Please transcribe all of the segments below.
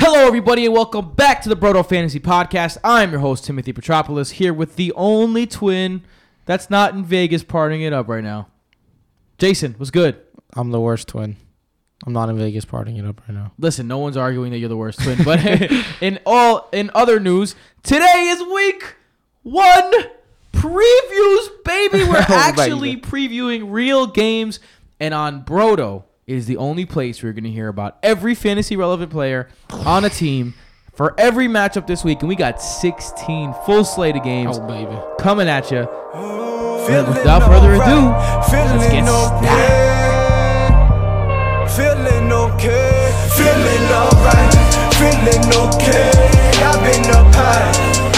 Hello, everybody, and welcome back to the Broto Fantasy Podcast. I'm your host, Timothy Petropoulos, here with the only twin that's not in Vegas partying it up right now. Jason, what's good? I'm the worst twin. I'm not in Vegas partying it up right now. Listen, no one's arguing that you're the worst twin, but in all in other news, today is week one previews, baby. We're Oh, actually previewing real games, and on Brodo is the only place where you're going to hear about every fantasy relevant player on a team for every matchup this week, and we got 16 full slate of games Oh baby. coming at you. without further ado, let's get started. Feeling okay, feeling alright, feeling okay. I've been up high,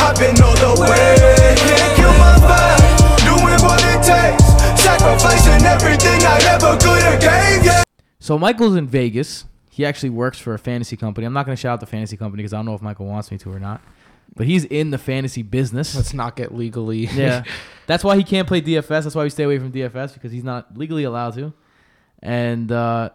I've been all the way. Can't kill my vibe, doing what it takes, sacrificing everything I ever could have gave. Yeah. So Michael's in Vegas. He actually works for a fantasy company. I'm not going to shout out the fantasy company because I don't know if Michael wants me to or not. But he's in the fantasy business. Let's not get legally. yeah, that's why he can't play DFS. That's why we stay away from DFS because he's not legally allowed to. And uh,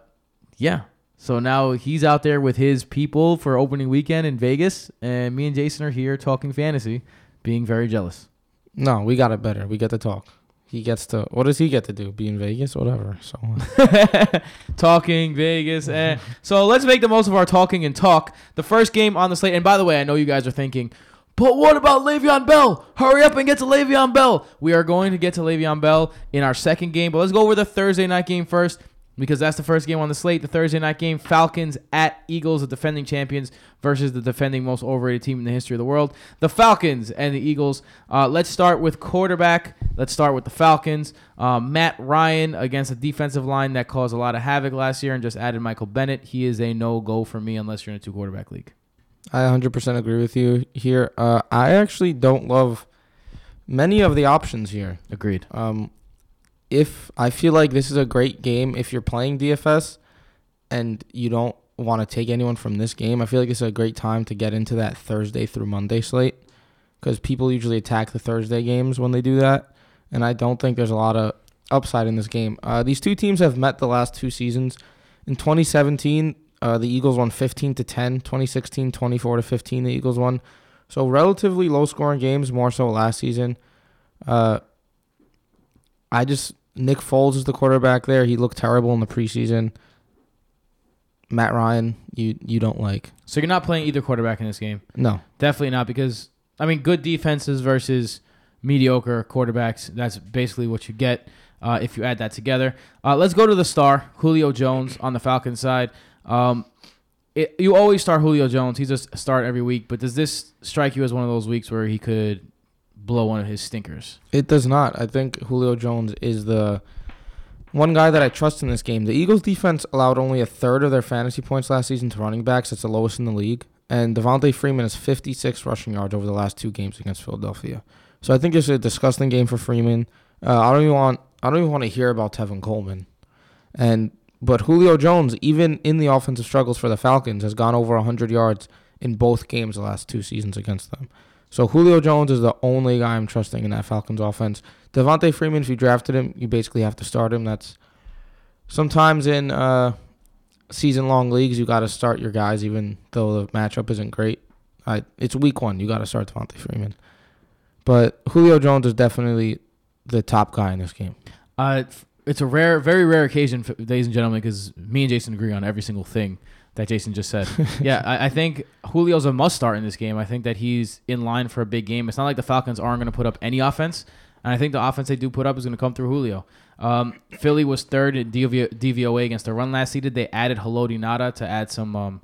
yeah, so now he's out there with his people for opening weekend in Vegas, and me and Jason are here talking fantasy, being very jealous. no, we got it better. We get to talk. He gets to. What does he get to do? Be in Vegas, whatever. So talking Vegas. Eh. So let's make the most of our talking and talk. The first game on the slate, and by the way, I know you guys are thinking, but what about Le'Veon Bell? Hurry up and get to Le'Veon Bell. We are going to get to Le'Veon Bell in our second game, but let's go over the Thursday night game first. Because that's the first game on the slate. The Thursday night game, Falcons at Eagles, the defending champions, versus the defending most overrated team in the history of the world. The Falcons and the Eagles. Uh, let's start with quarterback. Let's start with the Falcons. Uh, Matt Ryan against a defensive line that caused a lot of havoc last year and just added Michael Bennett. He is a no go for me unless you're in a two quarterback league. I 100% agree with you here. Uh, I actually don't love many of the options here. Agreed. Um, if I feel like this is a great game if you're playing DFS and you don't want to take anyone from this game, I feel like it's a great time to get into that Thursday through Monday slate because people usually attack the Thursday games when they do that, and I don't think there's a lot of upside in this game. Uh, these two teams have met the last two seasons. In 2017, uh, the Eagles won 15 to 10. 2016, 24 to 15. The Eagles won. So relatively low scoring games, more so last season. Uh, I just Nick Foles is the quarterback there. He looked terrible in the preseason. Matt Ryan, you you don't like. So you're not playing either quarterback in this game. No. Definitely not because I mean good defenses versus mediocre quarterbacks. That's basically what you get uh, if you add that together. Uh, let's go to the star Julio Jones on the Falcons side. Um, it, you always start Julio Jones. He's a start every week. But does this strike you as one of those weeks where he could blow one of his stinkers? It does not. I think Julio Jones is the one guy that I trust in this game. The Eagles defense allowed only a third of their fantasy points last season to running backs. That's the lowest in the league. And Devonta Freeman has 56 rushing yards over the last two games against Philadelphia. So I think it's a disgusting game for Freeman. Uh, I don't even want I don't even want to hear about Tevin Coleman. And but Julio Jones, even in the offensive struggles for the Falcons, has gone over 100 yards in both games the last two seasons against them. So Julio Jones is the only guy I'm trusting in that Falcons offense. Devonta Freeman, if you drafted him, you basically have to start him. That's sometimes in uh, season long leagues you got to start your guys, even though the matchup isn't great. I, it's week one, you got to start Devonta Freeman. But Julio Jones is definitely the top guy in this game. Uh, it's a rare, very rare occasion, ladies and gentlemen, because me and Jason agree on every single thing that Jason just said. yeah, I, I think Julio's a must start in this game. I think that he's in line for a big game. It's not like the Falcons aren't going to put up any offense, and I think the offense they do put up is going to come through Julio. Um, Philly was third in DVO, DVOA against the run last season. They added Haloti Ngata to add some um,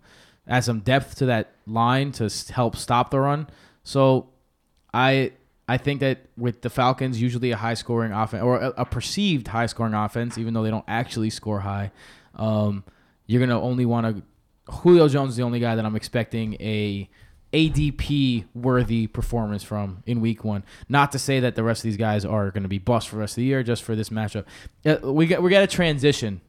add some depth to that line to help stop the run. So I I think that with the Falcons, usually a high scoring offense or a, a perceived high scoring offense, even though they don't actually score high, um, you're gonna only want to. Julio Jones is the only guy that I'm expecting a ADP worthy performance from in week one. Not to say that the rest of these guys are going to be bust for the rest of the year, just for this matchup. Uh, We got we got to transition.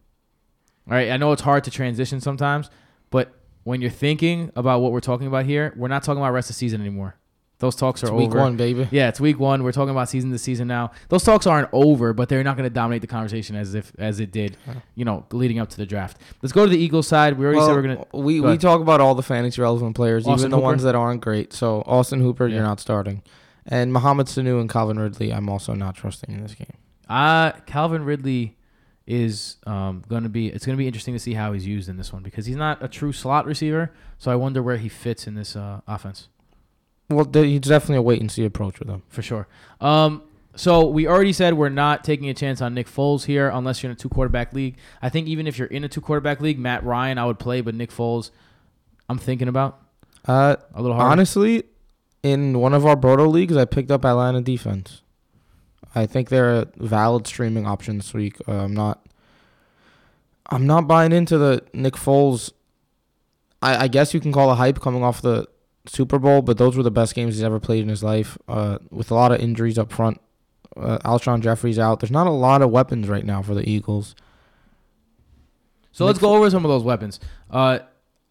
All right, I know it's hard to transition sometimes, but when you're thinking about what we're talking about here, we're not talking about rest of season anymore. Those talks are It's over. week one, baby. Yeah, it's week one. We're talking about season to season now. Those talks aren't over, but they're not going to dominate the conversation as if as it did, you know, leading up to the draft. Let's go to the Eagles side. We already said we're gonna. we, go we talk about all the fantasy relevant players, Austin even the Hooper? ones that aren't great. So Austin Hooper, Yeah. you're not starting, and Mohamed Sanu and Calvin Ridley, I'm also not trusting in this game. Uh Calvin Ridley is um, going to be. It's going to be interesting to see how he's used in this one because he's not a true slot receiver. So I wonder where he fits in this uh, offense. Well, he's definitely a wait and see approach with them for sure. Um, so we already said we're not taking a chance on Nick Foles here unless you're in a two quarterback league. I think even if you're in a two quarterback league, Matt Ryan I would play, but Nick Foles, I'm thinking about Uh, a little harder. honestly, in one of our Broto leagues, I picked up Atlanta defense. I think they're a valid streaming option this week. Uh, I'm not. I'm not buying into the Nick Foles. I, I guess you can call a hype coming off the Super Bowl, but those were the best games he's ever played in his life. Uh, with a lot of injuries up front, uh, Alshon Jeffery's out. There's not a lot of weapons right now for the Eagles. so let's go over some of those weapons. Uh,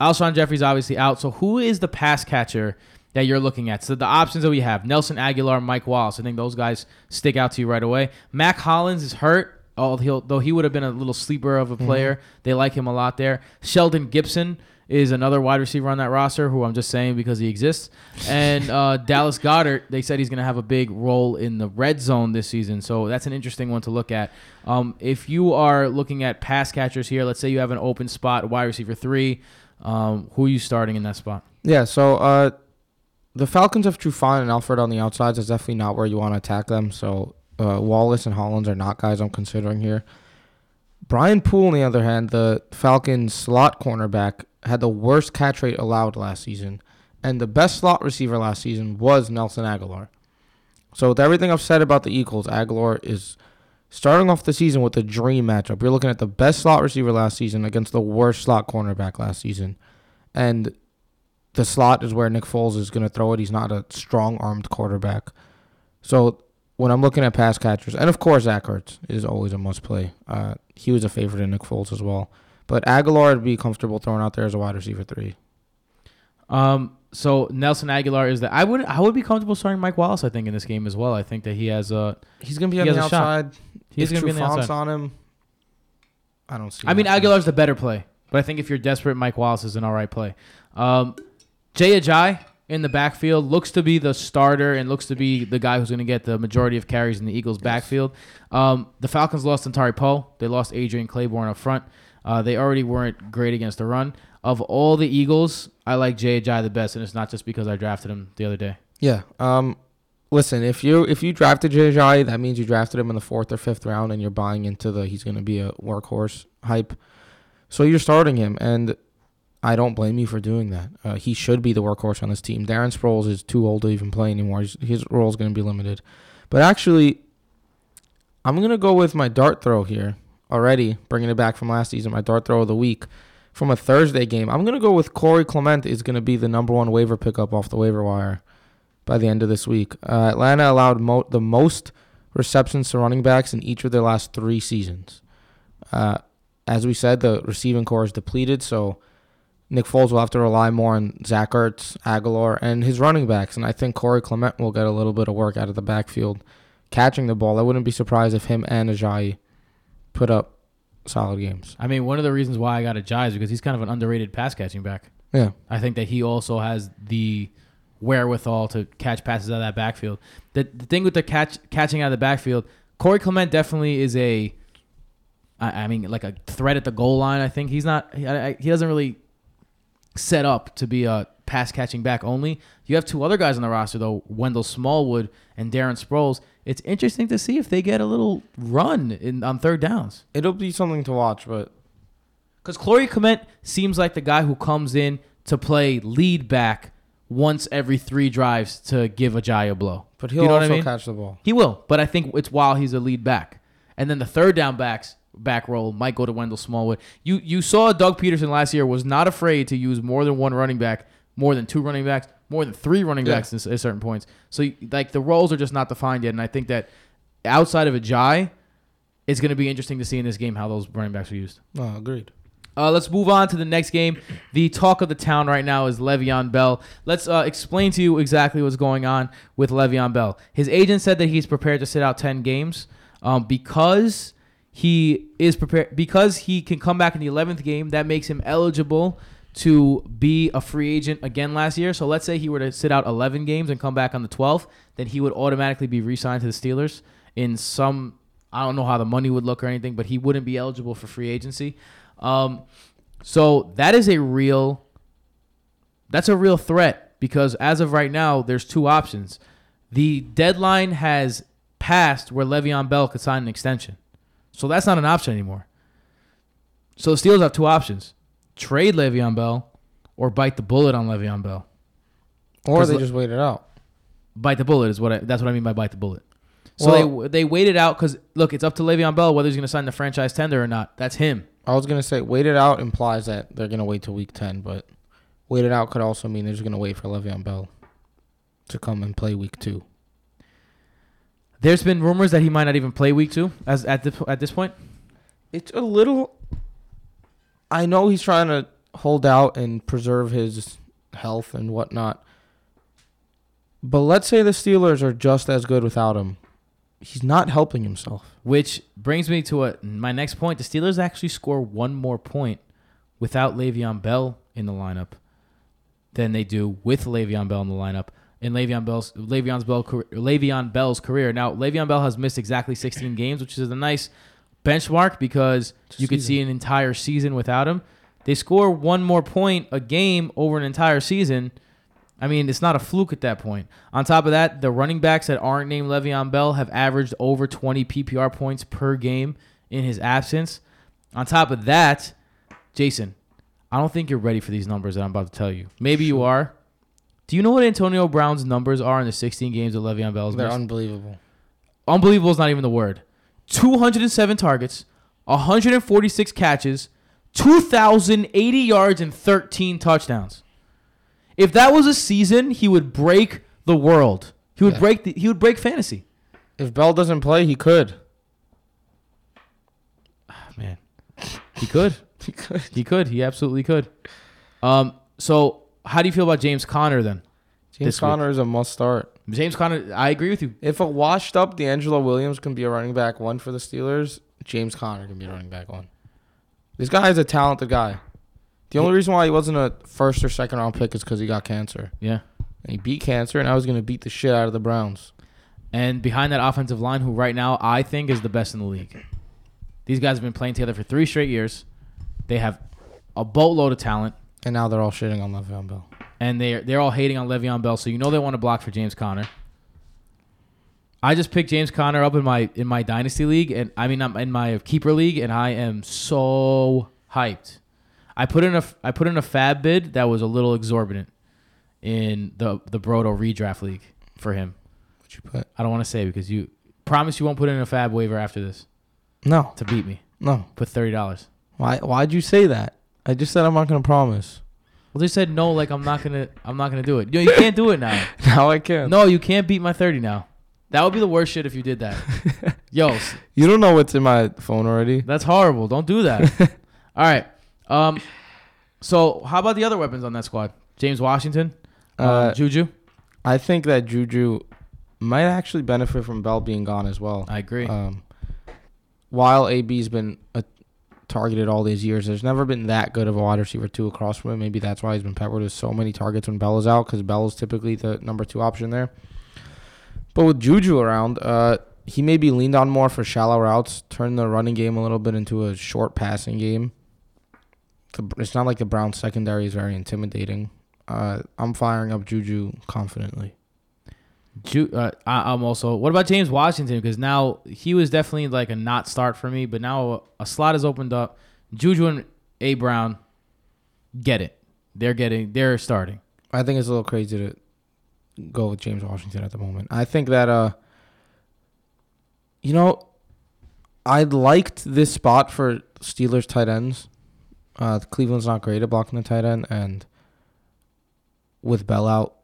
Alshon Jeffery's obviously out. So who is the pass catcher that you're looking at? So the options that we have: Nelson Agholor, Mike Wallace. I think those guys stick out to you right away. Mack Hollins is hurt. Oh, he'll though he would have been a little sleeper of a player. They like him a lot there. Shelton Gibson is another wide receiver on that roster who I'm just saying because he exists. And uh, Dallas Goedert, they said he's going to have a big role in the red zone this season. So that's an interesting one to look at. Um, if you are looking at pass catchers here, let's say you have an open spot, wide receiver three, um, who are you starting in that spot? Yeah, so uh, the Falcons have Trufant and Alford on the outsides. That's definitely not where you want to attack them. So uh, Wallace and Hollins are not guys I'm considering here. Brian Poole, on the other hand, the Falcons slot cornerback, had the worst catch rate allowed last season, and the best slot receiver last season was Nelson Agholor. So with everything I've said about the Eagles, Agholor is starting off the season with a dream matchup. You're looking at the best slot receiver last season against the worst slot cornerback last season, and the slot is where Nick Foles is going to throw it. He's not a strong armed quarterback. So when I'm looking at pass catchers, and of course Zach Ertz is always a must play. Uh, he was a favorite in Nick Foles as well. But Agholor would be comfortable throwing out there as a wide receiver three. Um, so Nelson Agholor is that I would I would be comfortable starting Mike Wallace. I think in this game as well. I think that he has a He's going to be He on the outside. he's going to be on the outside. on him, I don't see. I mean. Agholor's the better play, but I think if you're desperate, Mike Wallace is an all right play. Um, Jay Ajayi in the backfield looks to be the starter and looks to be the guy who's going to get the majority of carries in the Eagles' backfield. Um, the Falcons lost Dontari Poe. They lost Adrian Clayborn up front. Uh, they already weren't great against the run. Of all the Eagles, I like Jay Ajayi the best, and it's not just because I drafted him the other day. Yeah. Um, listen, if you if you drafted Jai, that means you drafted him in the fourth or fifth round, and you're buying into the he's going to be a workhorse hype. So you're starting him, and I don't blame you for doing that. Uh, he should be the workhorse on this team. Darren Sproles is too old to even play anymore. His role is going to be limited. But actually, I'm going to go with my dart throw here already, bringing it back from last season. My dart throw of the week from a Thursday game. I'm going to go with Corey Clement is going to be the number one waiver pickup off the waiver wire by the end of this week. Uh, Atlanta allowed mo- the most receptions to running backs in each of their last three seasons. Uh, as we said, the receiving core is depleted, so Nick Foles will have to rely more on Zach Ertz, Agholor, and his running backs. And I think Corey Clement will get a little bit of work out of the backfield catching the ball. I wouldn't be surprised if him and Ajayi put up solid games. I mean, one of the reasons why I got Ajayi is because he's kind of an underrated pass catching back. Yeah. I think that he also has the wherewithal to catch passes out of that backfield. The, the thing with the catch catching out of the backfield, Corey Clement definitely is a, I, I mean, like a threat at the goal line. I think he's not. He, I, he doesn't really set up to be a pass catching back only. You have two other guys on the roster though, Wendell Smallwood and Darren Sproles. It's interesting to see if they get a little run in on third downs. It'll be something to watch, but Because Corey Clement seems like the guy who comes in to play lead back once every three drives to give Ajayi a blow. but he'll you know what I also mean? catch the ball. He will, but I think it's while he's a lead back. And then the third down backs back roll might go to Wendell Smallwood. You you saw Doug Pederson last year was not afraid to use more than one running back, more than two running backs, more than three running backs at, at certain points. So like the roles are just not defined yet, and I think that outside of Ajayi, it's going to be interesting to see in this game how those running backs are used. No, agreed. Uh, let's move on to the next game. The talk of the town right now is Le'Veon Bell. Let's uh, explain to you exactly what's going on with Le'Veon Bell. His agent said that he's prepared to sit out 10 games um, because he is prepared because he can come back in the 11th game. That makes him eligible to be a free agent again last year. So let's say he were to sit out 11 games and come back on the 12th, then he would automatically be re-signed to the Steelers in some I don't know how the money would look or anything, but he wouldn't be eligible for free agency. Um, so that is a real that's a real threat because as of right now, there's two options. The deadline has passed where Le'Veon Bell could sign an extension. So that's not an option anymore. So the Steelers have two options. Trade Le'Veon Bell or bite the bullet on Le'Veon Bell. Or they just wait it out. Bite the bullet is what I, that's what I mean by bite the bullet. So Well- they they waited out because look, it's up to Le'Veon Bell whether he's going to sign the franchise tender or not. That's him. I was gonna say wait it out implies that they're gonna wait till week ten, but wait it out could also mean they're just gonna wait for Le'Veon Bell to come and play week two. There's been rumors that he might not even play week two as at the, at this point. It's a little. I know he's trying to hold out and preserve his health and whatnot, but let's say the Steelers are just as good without him. He's not helping himself. Which brings me to a, my next point. The Steelers actually score one more point without Le'Veon Bell in the lineup than they do with Le'Veon Bell in the lineup. In Le'Veon Bell's Le'Veon's Bell Le'Veon Bell's career. Now Le'Veon Bell has missed exactly 16 games, which is a nice benchmark because you could see an entire season without him. They score one more point a game over an entire season. I mean, it's not a fluke at that point. On top of that, the running backs that aren't named Le'Veon Bell have averaged over 20 PPR points per game in his absence. On top of that, Jason, I don't think you're ready for these numbers that I'm about to tell you. Maybe you are. Do you know what Antonio Brown's numbers are in the 16 games that Le'Veon Bell's They're missed? unbelievable. Unbelievable is not even the word. 207 targets, 146 catches, 2,080 yards, and 13 touchdowns. If that was a season, he would break the world. He would Yeah. break the, he would break fantasy. If Bell doesn't play, he could. Man, he could. He could. He could. He absolutely could. Um. So, how do you feel about James Conner then? James. Conner is a must start. James Conner, I agree with you. If a washed up DeAngelo Williams can be a running back one for the Steelers, James Conner can be a running back one. This guy is a talented guy. The only reason why he wasn't a first or second round pick is because he got cancer. Yeah. And he beat cancer, and I was going to beat the shit out of the Browns. And behind that offensive line, who right now I think is the best in the league. These guys have been playing together for three straight years. They have a boatload of talent, And now they're all shitting on Le'Veon Bell. and they're they're all hating on Le'Veon Bell. So you know they want to block for James Conner. I just picked James Conner up in my in my dynasty league, and I mean I'm in my keeper league, and I am so hyped. I put in a I put in a FAAB bid that was a little exorbitant in the the Brodo redraft league for him. What you put? I don't want to say because you promise you won't put in a FAAB waiver after this No, to beat me. no. Put thirty dollars. Why? Why'd you say that? I just said I'm not going to promise. Well, they said no, like I'm not gonna, I'm not gonna do it. Yo, you can't do it now. Now I can. No, you can't beat my thirty now. That would be the worst shit if you did that. Yo, You don't know what's in my phone already. that's horrible. Don't do that. All right. Um. So how about the other weapons on that squad? James Washington, um, Uh, Juju. I think that Juju might actually benefit from Bell being gone as well. I agree. Um, while AB's been uh targeted all these years, there's never been that good of a wide receiver two across from him. Maybe that's why he's been peppered with so many targets when Bell is out because Bell is typically the number two option there. But with Juju around, uh, he may be leaned on more for shallow routes, turn the running game a little bit into a short passing game. It's not like the Browns secondary is very intimidating. Uh, I'm firing up Juju confidently. Ju- uh, I, I'm also. What about James Washington? Because now he was definitely like a not start for me, but now a, a slot has opened up. Juju and A Brown get it. They're getting. They're starting. I think it's a little crazy to go with James Washington at the moment. I think that uh you know I liked this spot for Steelers tight ends. Uh Cleveland's not great at blocking the tight end and with Bell out.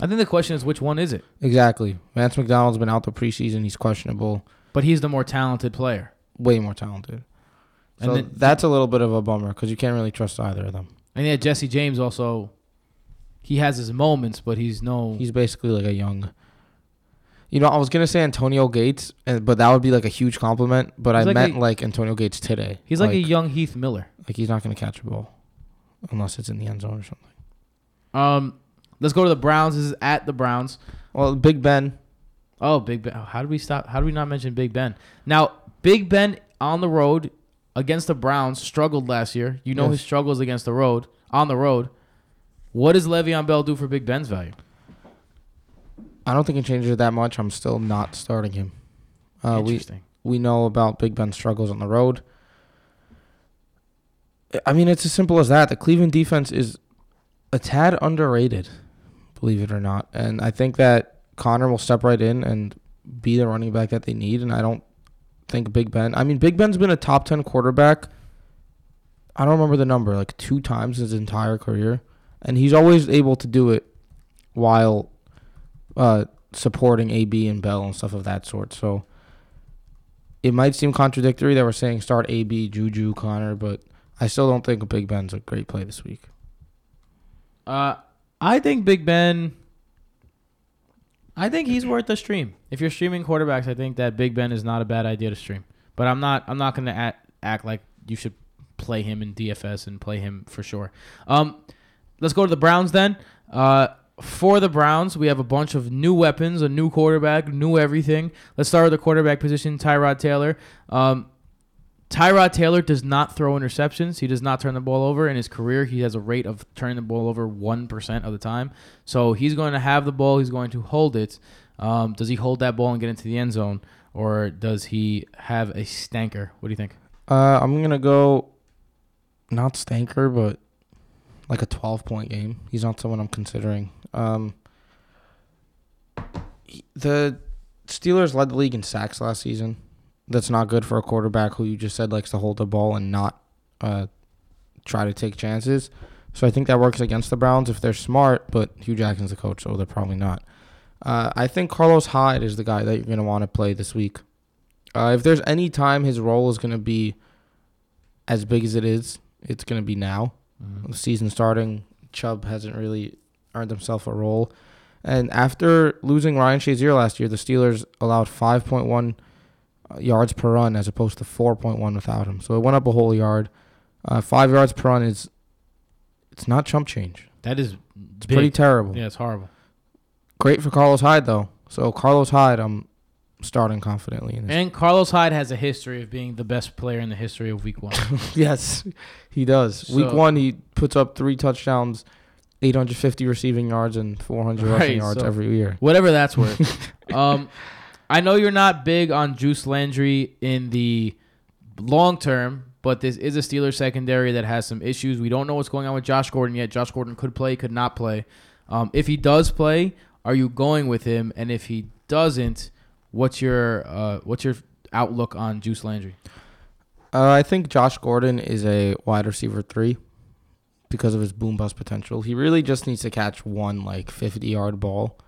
I think the question is which one is it? Exactly. Vance McDonald's been out the preseason, he's questionable, But he's the more talented player. way more talented. And So then- that's a little bit of a bummer because you can't really trust either of them. And yeah, Jesse James also. He has his moments, but he's no. He's basically like a young. You know, I was gonna say Antonio Gates, and- but that would be like a huge compliment. But He's I like meant a- like Antonio Gates today. he's like, a young Heath Miller. like he's not gonna catch a ball unless it's in the end zone or something. Um, let's go to the Browns. This is at the Browns. Well, Big Ben, Oh, Big Ben. How did we stop? How did we not mention Big Ben? Now, Big Ben on the road against the Browns struggled last year. You know Yes. his struggles against the road on the road. What does Le'Veon Bell do for Big Ben's value? I don't think it changes it that much. I'm still not starting him. Uh, we we know about Big Ben's struggles on the road. I mean, it's as simple as that. The Cleveland defense is a tad underrated, believe it or not. And I think that Conner will step right in and be the running back that they need. And I don't think Big Ben. I mean, Big Ben's been a top 10 quarterback. I don't remember the number, like two times his entire career. And he's always able to do it while uh, supporting AB and Bell and stuff of that sort. So it might seem contradictory that we're saying start AB, Juju, Conner, but I still don't think Big Ben's a great play this week. Uh, I think Big Ben. I think he's worth a stream. If you're streaming quarterbacks, I think that Big Ben is not a bad idea to stream. But I'm not. I'm not going to act, act like you should play him in DFS and play him for sure. Um, let's go to the Browns then. Uh, for the Browns, we have a bunch of new weapons, a new quarterback, new everything. Let's start with the quarterback position, Tyrod Taylor. Um, Tyrod Taylor does not throw interceptions. He does not turn the ball over. In his career, he has a rate of turning the ball over 1% of the time. So he's going to have the ball. He's going to hold it. Um, does he hold that ball and get into the end zone? Or does he have a stanker? What do you think? Uh, I'm gonna go not stanker, but like a 12 point game. He's not someone I'm considering. Um, he- the Steelers led the league in sacks last season. That's not good for a quarterback who you just said likes to hold the ball and not uh, try to take chances. So I think that works against the Browns if they're smart, but Hue Jackson's the coach, so they're probably not. Uh, I think Carlos Hyde is the guy that you're going to want to play this week. Uh, if there's any time his role is going to be as big as it is, it's going to be now. The season starting, Chubb hasn't really earned himself a role. And after losing Ryan Shazier last year, the Steelers allowed 5.1 yards per run as opposed to 4.1 without him. So it went up a whole yard. Uh, five yards per run is it's not chump change. That is It's pretty terrible. Yeah, it's horrible. Great for Carlos Hyde though. So Carlos Hyde, I'm starting confidently in this. And Carlos Hyde has a history of being the best player in the history of Week One. yes, he does. Week one, he puts up three touchdowns, 850 receiving yards, and 400 Right, rushing yards so- every year. Whatever that's worth. um, I know you're not big on Juice Landry in the long term, but this is a Steelers secondary that has some issues. We don't know what's going on with Josh Gordon yet. Josh Gordon could play, could not play. Um, if he does play, are you going with him? And if he doesn't, what's your uh, what's your outlook on Juice Landry? Uh, I think Josh Gordon is a wide receiver three because of his boom bust potential. He really just needs to catch one like 50 yard ball.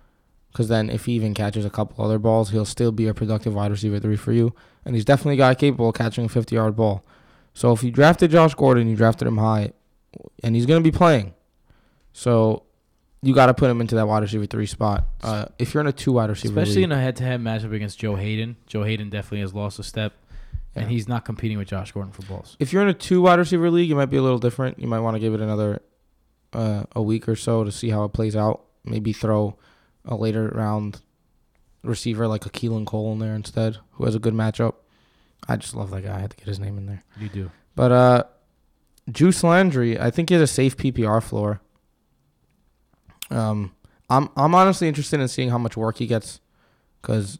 Because then, if he even catches a couple other balls, he'll still be a productive wide receiver three for you. And he's definitely a guy capable of catching a 50 yard ball. So if you drafted Josh Gordon, you drafted him high, and he's going to be playing. So you got to put him into that wide receiver three spot. Uh, if you're in a two wide receiver, Especially league, in a head-to-head matchup against Joe Haden. Joe Haden definitely has lost a step, Yeah. and he's not competing with Josh Gordon for balls. if you're in a two wide receiver league, it might be a little different. You might want to give it another uh, a week or so to see how it plays out. Maybe throw a later round receiver like a Keelan Cole in there instead, who has a good matchup. I just love that guy. I had to get his name in there. You do. But uh, Juice Landry, I think he has a safe PPR floor. Um, I'm I'm honestly interested in seeing how much work he gets, because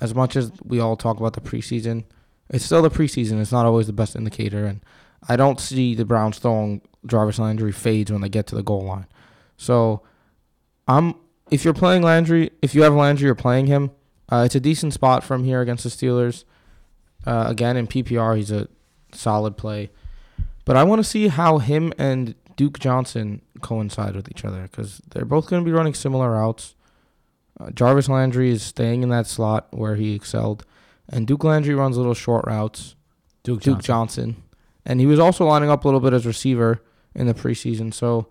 as much as we all talk about the preseason, it's still the preseason. It's not always the best indicator, and I don't see the Browns throwing Jarvis Landry fades when they get to the goal line. So, I'm if you're playing Landry, if you have Landry, you're playing him. Uh, it's a decent spot from here against the Steelers. Uh, again, in PPR, he's a solid play. But I want to see how him and Duke Johnson coincide with each other because they're both going to be running similar routes. Uh, Jarvis Landry is staying in that slot where he excelled, and Duke Landry runs little short routes. Duke, Duke Johnson and he was also lining up a little bit as receiver in the preseason. So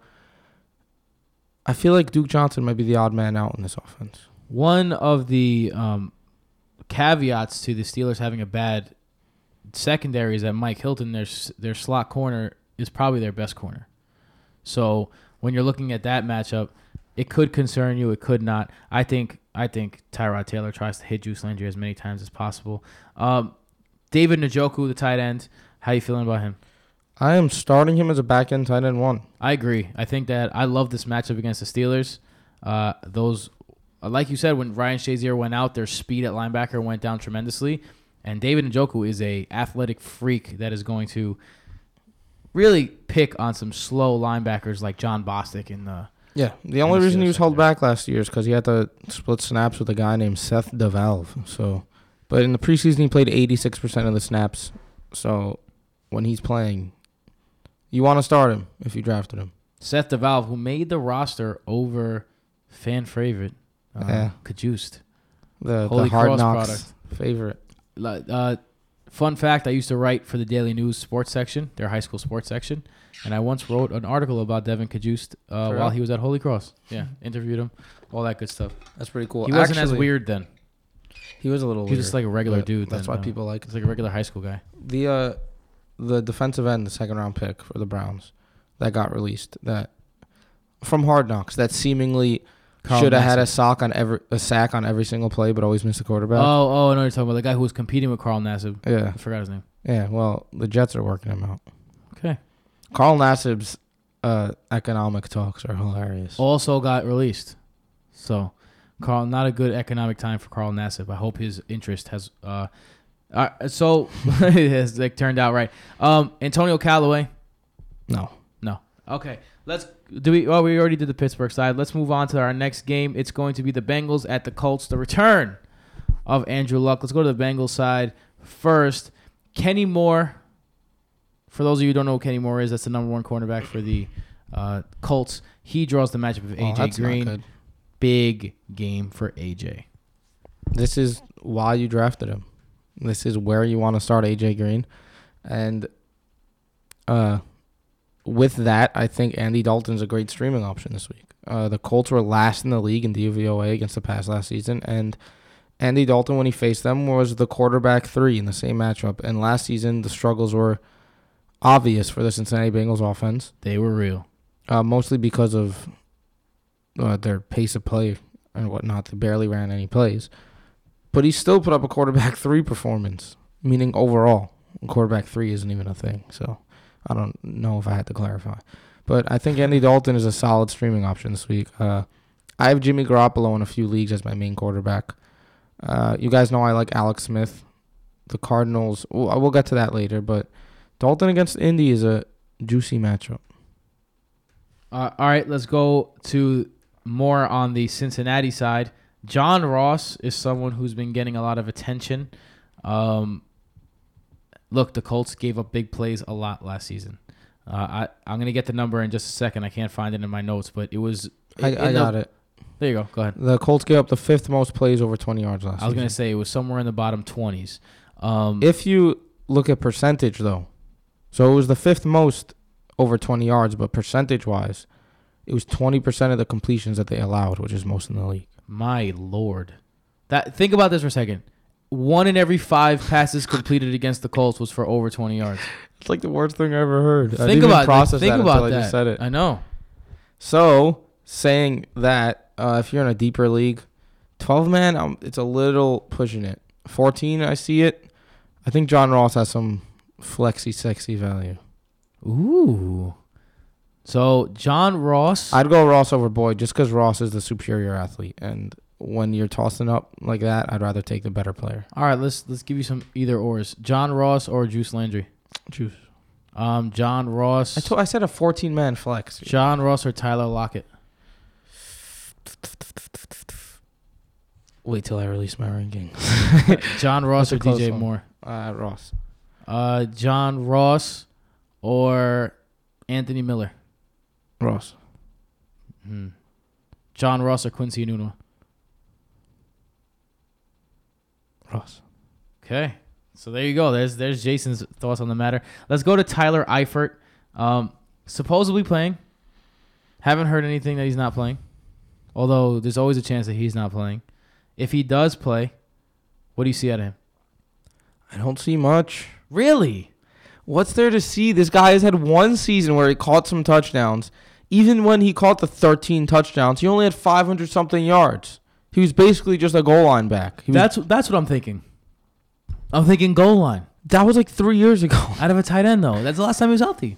I feel like Duke Johnson might be the odd man out in this offense. One of the um, caveats to the Steelers having a bad secondary is that Mike Hilton, their their slot corner, is probably their best corner. So when you're looking at that matchup, it could concern you. It could not. I think I think Tyrod Taylor tries to hit Juice Landry as many times as possible. Um, David Njoku, the tight end. How you feeling about him? I am starting him as a back end tight end one. I agree. I think that I love this matchup against the Steelers. Uh, those, uh, like you said, when Ryan Shazier went out, their speed at linebacker went down tremendously, and David Njoku is a athletic freak that is going to really pick on some slow linebackers like Jon Bostic in the. Yeah, the only the reason he was held back last year is because he had to split snaps with a guy named Seth DeValve. So, but in the preseason he played 86% of the snaps. So, when he's playing, you want to start him if you drafted him. Seth DeValve, who made the roster over fan favorite, uh, Yeah. Cajuste. The, Holy the hard Cross knocks product. favorite. Uh, fun fact: I used to write for the Daily News sports section, their high school sports section, and I once wrote an article about Devon Cajuste uh, while he was at Holy Cross. Yeah, interviewed him, all that good stuff. That's pretty cool. he wasn't as weird then. He was a little He weird. was just like a regular dude. That's then, why uh, people like He's like a regular high school guy. the uh the defensive end, the second round pick for the Browns that got released that from Hard Knocks that seemingly Carl should have had a sock on every a sack on every single play, but always missed the quarterback. Oh, oh, I know what you're talking about the guy who was competing with Carl Nassib. yeah, I forgot his name. yeah. Well, the Jets are working him out. Okay. Carl Nassib's uh, economic talks are hilarious. Also got released. So, Carl, not a good economic time for Carl Nassib. I hope his interest has. Uh, uh, so it has like turned out right. Um, Antonio Callaway. No, No. Okay. Let's do we. Oh, we already did the Pittsburgh side. Let's move on to our next game. It's going to be the Bengals at the Colts. The return of Andrew Luck. Let's go to the Bengals side first. Kenny Moore. For those of you who don't know who Kenny Moore is, that's the number one cornerback for the uh, Colts. He draws the matchup of Oh, AJ not Green. Big game for AJ. This is why you drafted him. This is where you want to start AJ Green, and uh, with that, I think Andy Dalton's a great streaming option this week. Uh, the Colts were last in the league in DVOA against the pass last season, and Andy Dalton, when he faced them, was the quarterback three in the same matchup. And last season, the struggles were obvious for the Cincinnati Bengals offense, They were real. uh, mostly because of uh, their pace of play and whatnot. They barely ran any plays. But he still put up a quarterback three performance, meaning overall, quarterback three isn't even a thing. So I don't know if I had to clarify. But I think Andy Dalton is a solid streaming option this week. Uh, I have Jimmy Garoppolo in a few leagues as my main quarterback. Uh, you guys know I like Alex Smith. The Cardinals, well, we'll get to that later, but Dalton against Indy is a juicy matchup. Uh, all right, let's go to more on the Cincinnati side. John Ross is someone who's been getting a lot of attention. Um, look, the Colts gave up big plays a lot last season. Uh, I I'm gonna get the number in just a second. I can't find it in my notes, but it was. I, I the- got it. There you go. Go ahead. The Colts gave up the fifth most plays over 20 yards last I was gonna say it was somewhere in the bottom twenties. Um, If you look at percentage, though, so it was the fifth most over 20 yards, but percentage wise, it was 20% of the completions that they allowed, which is most in the league. My lord, that think about this for a second. One in every five passes completed against the Colts was for over twenty yards. It's like the worst thing I ever heard. I think didn't even about process think that about until that. I just said it. I know. So, saying that, uh, if you're in a deeper league, 12 man, um, it's a little pushing it. 14, I see it. I think John Ross has some flexy, sexy value. Ooh. So John Ross. I'd go Ross over Boyd just because Ross is the superior athlete, and when you're tossing up like that, I'd rather take the better player. all right, let's let's give you some either ors. John Ross or Juice Landry. Juice. Um, John Ross. I told I said a 14 man flex. John Ross or Tyler Lockett. Wait till I release my ranking. John Ross or DJ one. Moore. Uh, Ross. Uh, John Ross or Anthony Miller. Ross. Hmm. John Ross or Quincy Enunwa. Ross. Okay. So there you go. There's there's Jason's thoughts on the matter. Let's go to Tyler Eifert. Um, supposedly playing. Haven't heard anything that he's not playing. Although there's always a chance that he's not playing. If he does play, what do you see out of him? I don't see much. Really? What's there to see? This guy has had one season where he caught some touchdowns. Even when he caught the 13 touchdowns, he only had 500 something yards. He was basically just a goal line back. He was, That's that's what I'm thinking. I'm thinking goal line that was like three years ago. out of a tight end though. That's the last time he was healthy.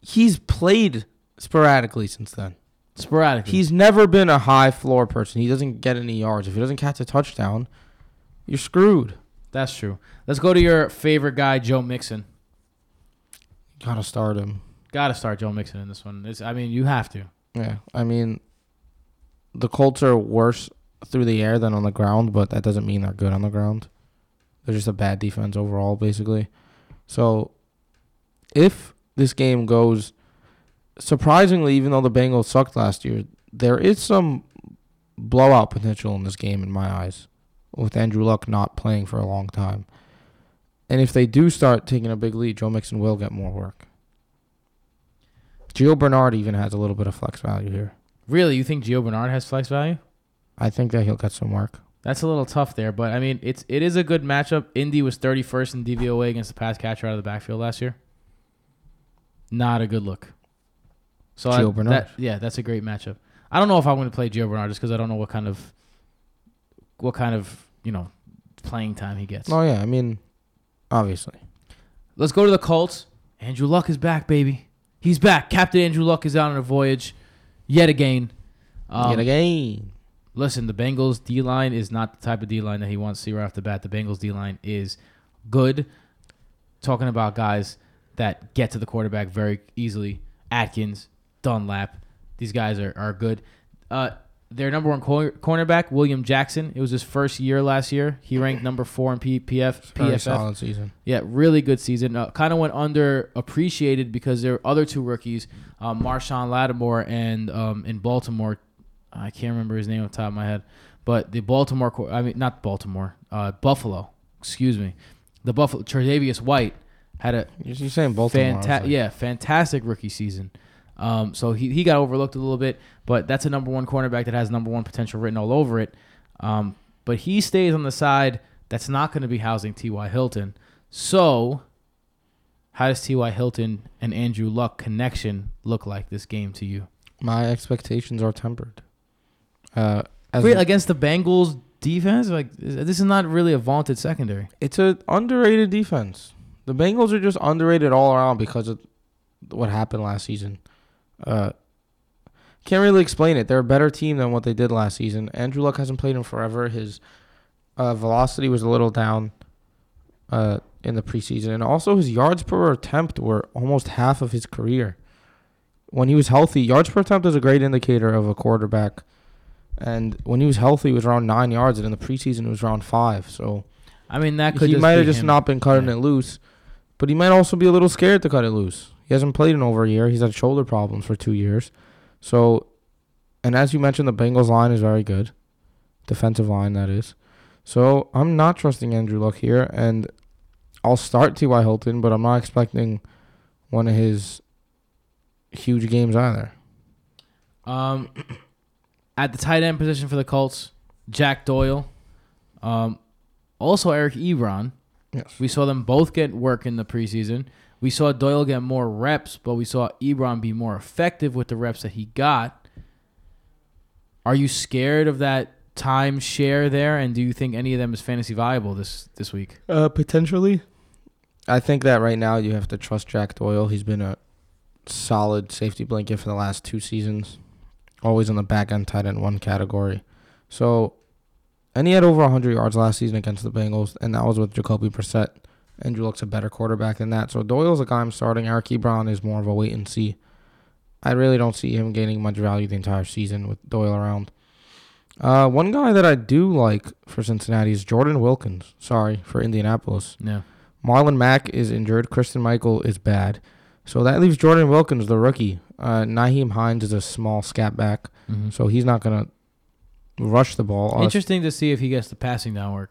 He's played sporadically since then. Sporadically. He's never been a high floor person. He doesn't get any yards. If he doesn't catch a touchdown, you're screwed. That's true. Let's go to your favorite guy, Joe Mixon. Gotta start him. Got to start Joe Mixon in this one. It's, I mean, you have to. Yeah, I mean, the Colts are worse through the air than on the ground, but that doesn't mean they're good on the ground. They're just a bad defense overall, basically. So, if this game goes surprisingly, even though the Bengals sucked last year, there is some blowout potential in this game in my eyes, with Andrew Luck not playing for a long time. And if they do start taking a big lead, Joe Mixon will get more work. Gio Bernard even has a little bit of flex value here. Really, you think Gio Bernard has flex value? I think that he'll get some work. That's a little tough there, but I mean, it's it is a good matchup. Indy was 31st in DVOA against the pass catcher out of the backfield last year. Not a good look. So I- Bernard. that- yeah, that's a great matchup. I don't know if I'm going to play Gio Bernard just because I don't know what kind of what kind of you know playing time he gets. Oh yeah, I mean, obviously. Let's go to the Colts. Andrew Luck is back, baby. He's back. Captain Andrew Luck is out on a voyage yet again. Um, Yet again. Listen, the Bengals D line is not the type of D line that he wants to see right off the bat. The Bengals D line is good. Talking about guys that get to the quarterback very easily. Atkins, Dunlap, these guys are, are good. Uh, their number one cor- cornerback, William Jackson. It was his first year last year. He ranked number four in P- PF, PFF. solid season. Yeah, really good season. Uh, kind of went underappreciated because there were other two rookies, um, Marshon Lattimore and um, in Baltimore. I can't remember his name off the top of my head, but the Baltimore, qu- I mean not Baltimore, uh, Buffalo. Excuse me, the Buffalo. Tre'Davious White had a You're, saying Baltimore. Fanta- yeah, fantastic rookie season. Um, so he, he got overlooked a little bit, but that's a number one cornerback that has number one potential written all over it. Um, but he stays on the side that's not going to be housing T.Y. Hilton. So, how does T.Y. Hilton and Andrew Luck connection look like this game to you? My expectations are tempered. Uh, as Wait, against the Bengals defense, like this is not really a vaunted secondary. it's a underrated defense. The Bengals are just underrated all around because of what happened last season. Uh, can't really explain it. They're a better team than what they did last season. Andrew Luck hasn't played in forever. His uh, velocity was a little down uh, in the preseason, and also his yards per attempt were almost half of his career. When he was healthy, yards per attempt is a great indicator of a quarterback. And when he was healthy, it was around nine yards, and in the preseason, it was around five. So I mean, that could he might have just him. not been cutting Yeah. it loose, but he might also be a little scared to cut it loose. He hasn't played in over a year. He's had shoulder problems for two years. So, and as you mentioned, the Bengals line is very good, defensive line that is. So I'm not trusting Andrew Luck here, and I'll start T.Y. Hilton, but I'm not expecting one of his huge games either. Um, at the tight end position for the Colts, Jack Doyle, um, also Eric Ebron. Yes. We saw them both get work in the preseason. We saw Doyle get more reps, but we saw Ebron be more effective with the reps that he got. Are you scared of that time share there? And do you think any of them is fantasy viable this this week? Uh, potentially. I think that right now you have to trust Jack Doyle. He's been a solid safety blanket for the last two seasons, always in the back end tight end one category. So, and he had over 100 yards last season against the Bengals, and that was with Jacoby Brissett. Andrew looks a better quarterback than that. So Doyle's a guy I'm starting. Eric Ebron is more of a wait and see. I really don't see him gaining much value the entire season with Doyle around. Uh, one guy that I do like for Cincinnati is Jordan Wilkins. Sorry for Indianapolis. Yeah. Marlon Mack is injured. Christine Michael is bad. So that leaves Jordan Wilkins, the rookie. Uh, Nyheim Hines is a small scat back, Mm-hmm. so he's not going to rush the ball. Uh, Interesting to see if he gets the passing down work.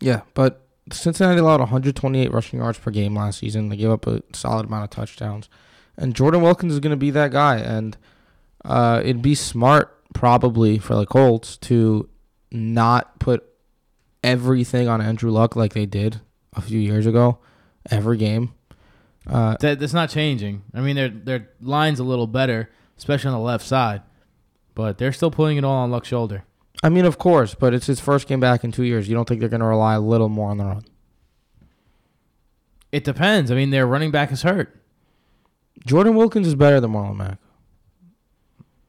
yeah, but Cincinnati allowed 128 rushing yards per game last season. They gave up a solid amount of touchdowns, and Jordan Wilkins is going to be that guy. And uh, it'd be smart probably for the Colts to not put everything on Andrew Luck like they did a few years ago, every game. Uh, That, that's not changing. I mean, their their line's a little better, especially on the left side, but they're still putting it all on Luck's shoulder. I mean, of course, but it's his first game back in two years. You don't think they're going to rely a little more on the run? It depends. I mean, their running back is hurt. Jordan Wilkins is better than Marlon Mack.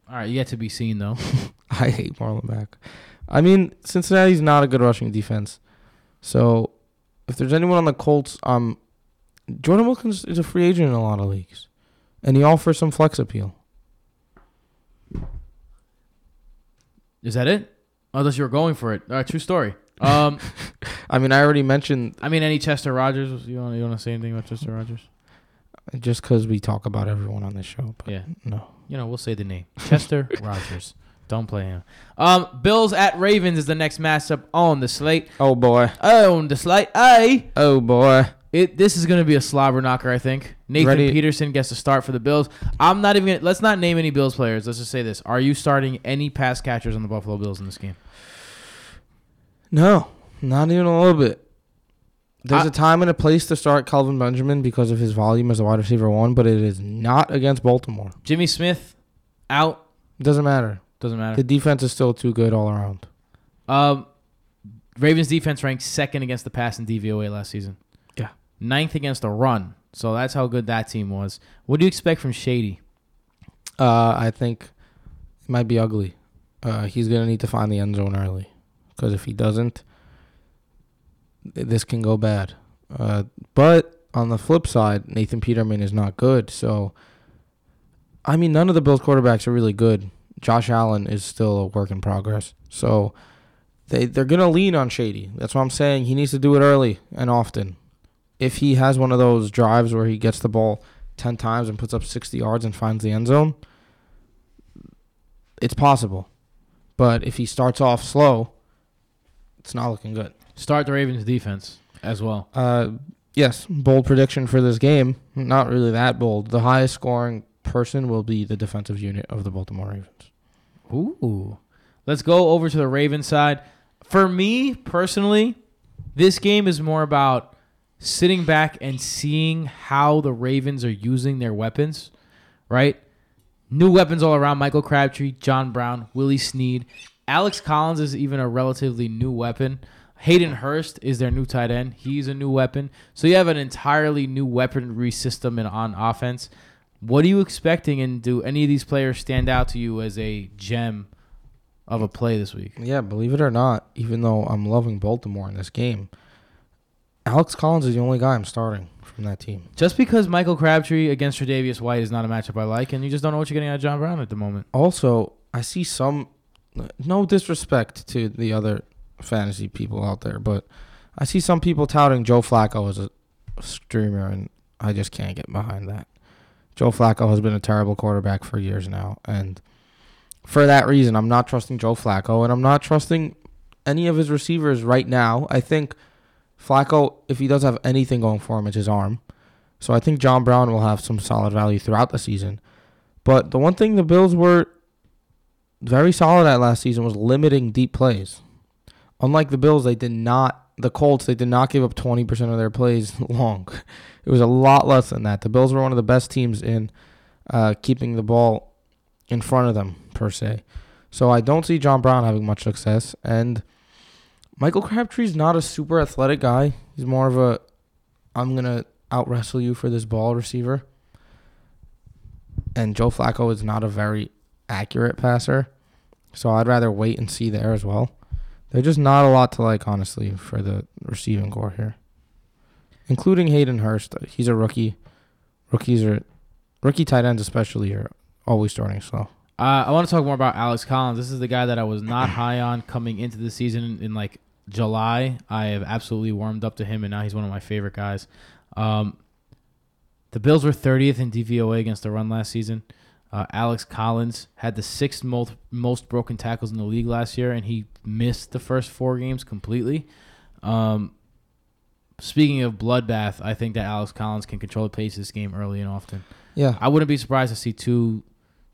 All right, yet to be seen though. I hate Marlon Mack. I mean, Cincinnati's not a good rushing defense. So, if there's anyone on the Colts, um, Jordan Wilkins is a free agent in a lot of leagues, and he offers some flex appeal. Is that it? Unless you were going for it. All right, true story. Um, I mean, I already mentioned I mean, any Chester Rogers? You want you want to say anything about Chester Rogers? just because we talk about everyone on this show, but Yeah. no. You know, we'll say the name Chester Rogers. Don't play him. Um, Bills at Ravens is the next matchup on the slate. Oh boy. On the slate, hey. Oh boy. It this is going to be a slobber knocker, I think. Nathan Ready- Peterson gets to start for the Bills. I'm not even. Gonna, let's not name any Bills players. Let's just say this: Are you starting any pass catchers on the Buffalo Bills in this game? No, not even a little bit. There's I- a time and a place to start Kelvin Benjamin because of his volume as a wide receiver one, but it is not against Baltimore. Jimmy Smith out. Doesn't matter. Doesn't matter. The defense is still too good all around. Um, Ravens defense ranked second against the pass in DVOA last season. Ninth against the run. So that's how good that team was. What do you expect from Shady? Uh, I think it might be ugly. Uh, he's gonna need to find the end zone early, because if he doesn't, this can go bad. Uh, but on the flip side, Nathan Peterman is not good. So, I mean, none of the Bills quarterbacks are really good. Josh Allen is still a work in progress. So, they they're gonna lean on Shady. That's what I'm saying. He needs to do it early and often. If he has one of those drives where he gets the ball ten times and puts up sixty yards and finds the end zone, it's possible. But if he starts off slow, it's not looking good. Start the Ravens defense as well. Uh, yes, bold prediction for this game. Not really that bold. The highest scoring person will be the defensive unit of the Baltimore Ravens. Ooh. Let's go over to the Ravens side. For me personally, this game is more about sitting back and seeing how the Ravens are using their weapons, right? New weapons all around Michael Crabtree, John Brown, Willie Snead. Alex Collins is even a relatively new weapon. Hayden Hurst is their new tight end. He's a new weapon. So you have an entirely new weaponry system in, on offense. What are you expecting, and do any of these players stand out to you as a gem of a play this week? Yeah, believe it or not, even though I'm loving Baltimore in this game, Alex Collins is the only guy I'm starting from that team. Just because Michael Crabtree against Tre'Davious White is not a matchup I like, and you just don't know what you're getting out of John Brown at the moment. Also, I see some, no disrespect to the other fantasy people out there, but I see some people touting Joe Flacco as a streamer, and I just can't get behind that. Joe Flacco has been a terrible quarterback for years now, and for that reason, I'm not trusting Joe Flacco, and I'm not trusting any of his receivers right now. I think Flacco, if he does have anything going for him, it's his arm. So I think John Brown will have some solid value throughout the season. But the one thing the Bills were very solid at last season was limiting deep plays. Unlike the Bills, they did not, the Colts, they did not give up 20% of their plays long. It was a lot less than that. The Bills were one of the best teams in uh, keeping the ball in front of them, per se. So I don't see John Brown having much success. And Michael Crabtree's not a super athletic guy. He's more of a, I'm to out wrestle you for this ball receiver. And Joe Flacco is not a very accurate passer. So I'd rather wait and see there as well. They're just not a lot to like, honestly, for the receiving corps here. Including Hayden Hurst. He's a rookie. Rookies are rookie tight ends especially are always starting slow. Uh, I want to talk more about Alex Collins. This is the guy that I was not high on coming into the season in like July. I have absolutely warmed up to him, and now he's one of my favorite guys. Um, the Bills were 30th in DVOA against the run last season. Uh, Alex Collins had the sixth most, most broken tackles in the league last year, and he missed the first four games completely. Um, speaking of bloodbath, I think that Alex Collins can control the pace of this game early and often. Yeah. I wouldn't be surprised to see two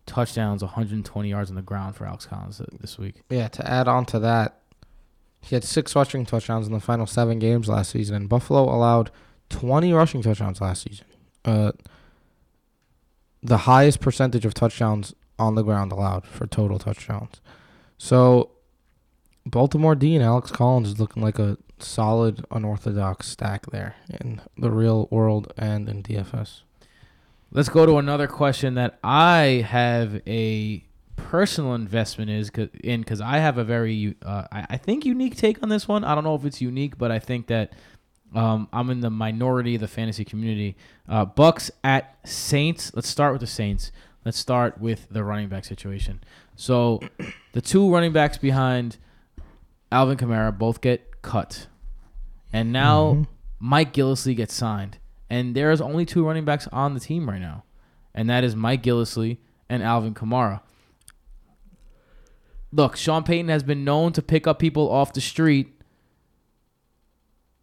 touchdowns, 120 yards on the ground for Alex Collins this week. Yeah, to add on to that, he had six rushing touchdowns in the final seven games last season, and Buffalo allowed 20 rushing touchdowns last season. Uh, the highest percentage of touchdowns on the ground allowed for total touchdowns. So, Baltimore D and Alex Collins is looking like a solid, unorthodox stack there in the real world and in DFS. Let's go to another question that I have a personal investment is in because I have a very uh, I, I think unique take on this one. I don't know if it's unique, but I think that um, I'm in the minority of the fantasy community. Uh, Bucks at Saints. Let's start with the Saints. Let's start with the running back situation. So the two running backs behind Alvin Kamara both get cut, and now Mhm. Mike Gillislee gets signed, and there's only two running backs on the team right now, and that is Mike Gillislee and Alvin Kamara. Look, Sean Payton has been known to pick up people off the street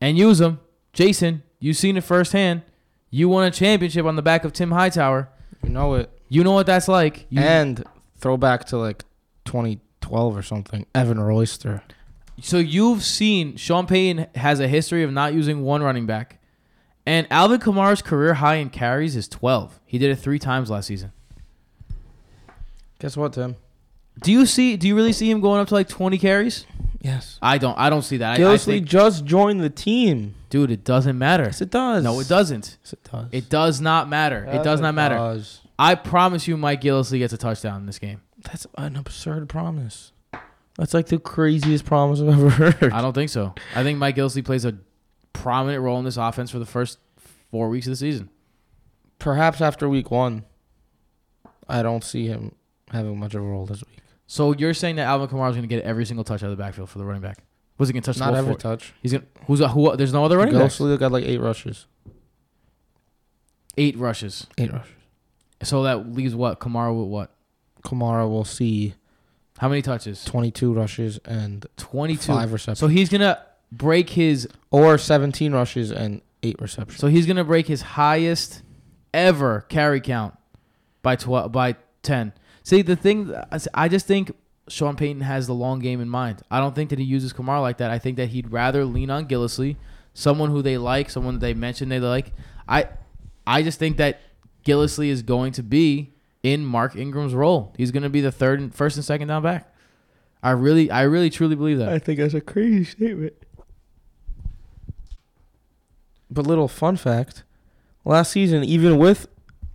and use them. Jason, you've seen it firsthand. You won a championship on the back of Tim Hightower. You know it. You know what that's like. You, and throwback to like 2012 or something, Evan Royster. So you've seen Sean Payton has a history of not using one running back. And Alvin Kamara's career high in carries is 12. He did it three times last season. Guess what, Tim? Do you see do you really see him going up to like 20 carries? Yes. I don't I don't see that. I, I Gillislee think, just joined the team. dude, it doesn't matter. Yes, it does. No, it doesn't. Yes, it does. It does not matter. it does not matter. does. I promise you Mike Gillislee gets a touchdown in this game. That's an absurd promise. That's like the craziest promise I've ever heard. I don't think so. I think Mike Gillislee plays a prominent role in this offense for the first 4 weeks of the season. Perhaps after week one, I don't see him having much of a role this week. So you're saying that Alvin Kamara is going to get every single touch out of the backfield for the running back? Was he going to touch the Not ball every touch. He's going to who's who there's no other running backs. Gillislee got like eight rushes. 8 rushes. Eight rushes. So that leaves what? Kamara with what? Kamara will see How many touches? 22 rushes and 22. five receptions. So he's going to break his or 17 rushes and eight receptions. so he's going to break his highest ever carry count by 12 by 10. See, the thing uh, I just think Sean Payton has the long game in mind. I don't think that he uses Kamara like that. I think that he'd rather lean on Gillislee, someone who they like, someone that they mentioned they like. I I just think that Gillislee is going to be in Mark Ingram's role. He's going to be the third and first and second down back. I really I really truly believe that. I think that's a crazy statement. But little fun fact: last season, even with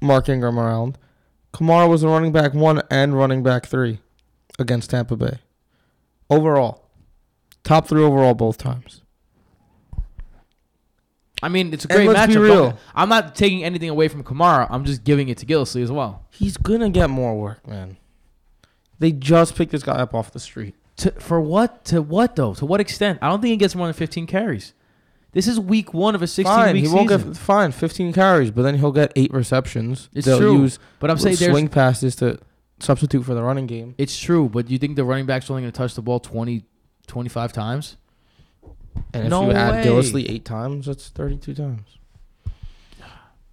Mark Ingram around, Kamara was a running back one and running back three against Tampa Bay. Overall, top three overall both times. I mean, it's a great let's be matchup. real. I'm not taking anything away from Kamara. I'm just giving it to Gillislee as well. He's gonna get more work, man. They just picked this guy up off the street. To, for what? To what though? To what extent? I don't think he gets more than 15 carries. This is week one of a 16 fine, week he won't season. get fine 15 carries, but then he'll get eight receptions. It's They'll true, use but I'm saying there's. swing passes to substitute for the running game. It's true, but you think the running back's only going to touch the ball 20, 25 times? And if No you add way. Gillislee eight times, that's 32 times.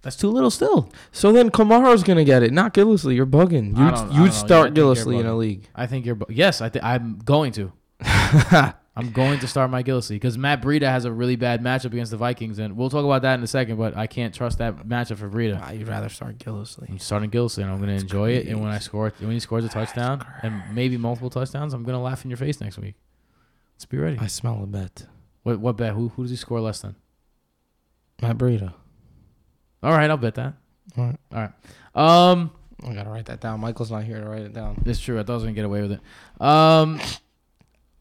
That's too little still. So then Kamara's gonna get it, not Gillislee. You're bugging. I You'd, don't- I don't know. you'd I start think you're Gillislee in a bugging. league. I think you're. bu- Yes, I think I'm going to. I'm going to start Mike Gillislee because Matt Breida has a really bad matchup against the Vikings, and we'll talk about that in a second. But I can't trust that matchup for Breida. Nah, you'd rather start Gillislee. I'm starting Gillislee, and I'm going to enjoy it. And when I score, when he scores a touchdown and maybe multiple touchdowns, I'm going to laugh in your face next week. Let's be ready. I smell a bet. What what bet? Who who does he score less than? Matt Breida. All right, I'll bet that. All right. All right. Um, I gotta write that down. Michael's not here to write it down. it's true. I thought I was gonna get away with it. Um,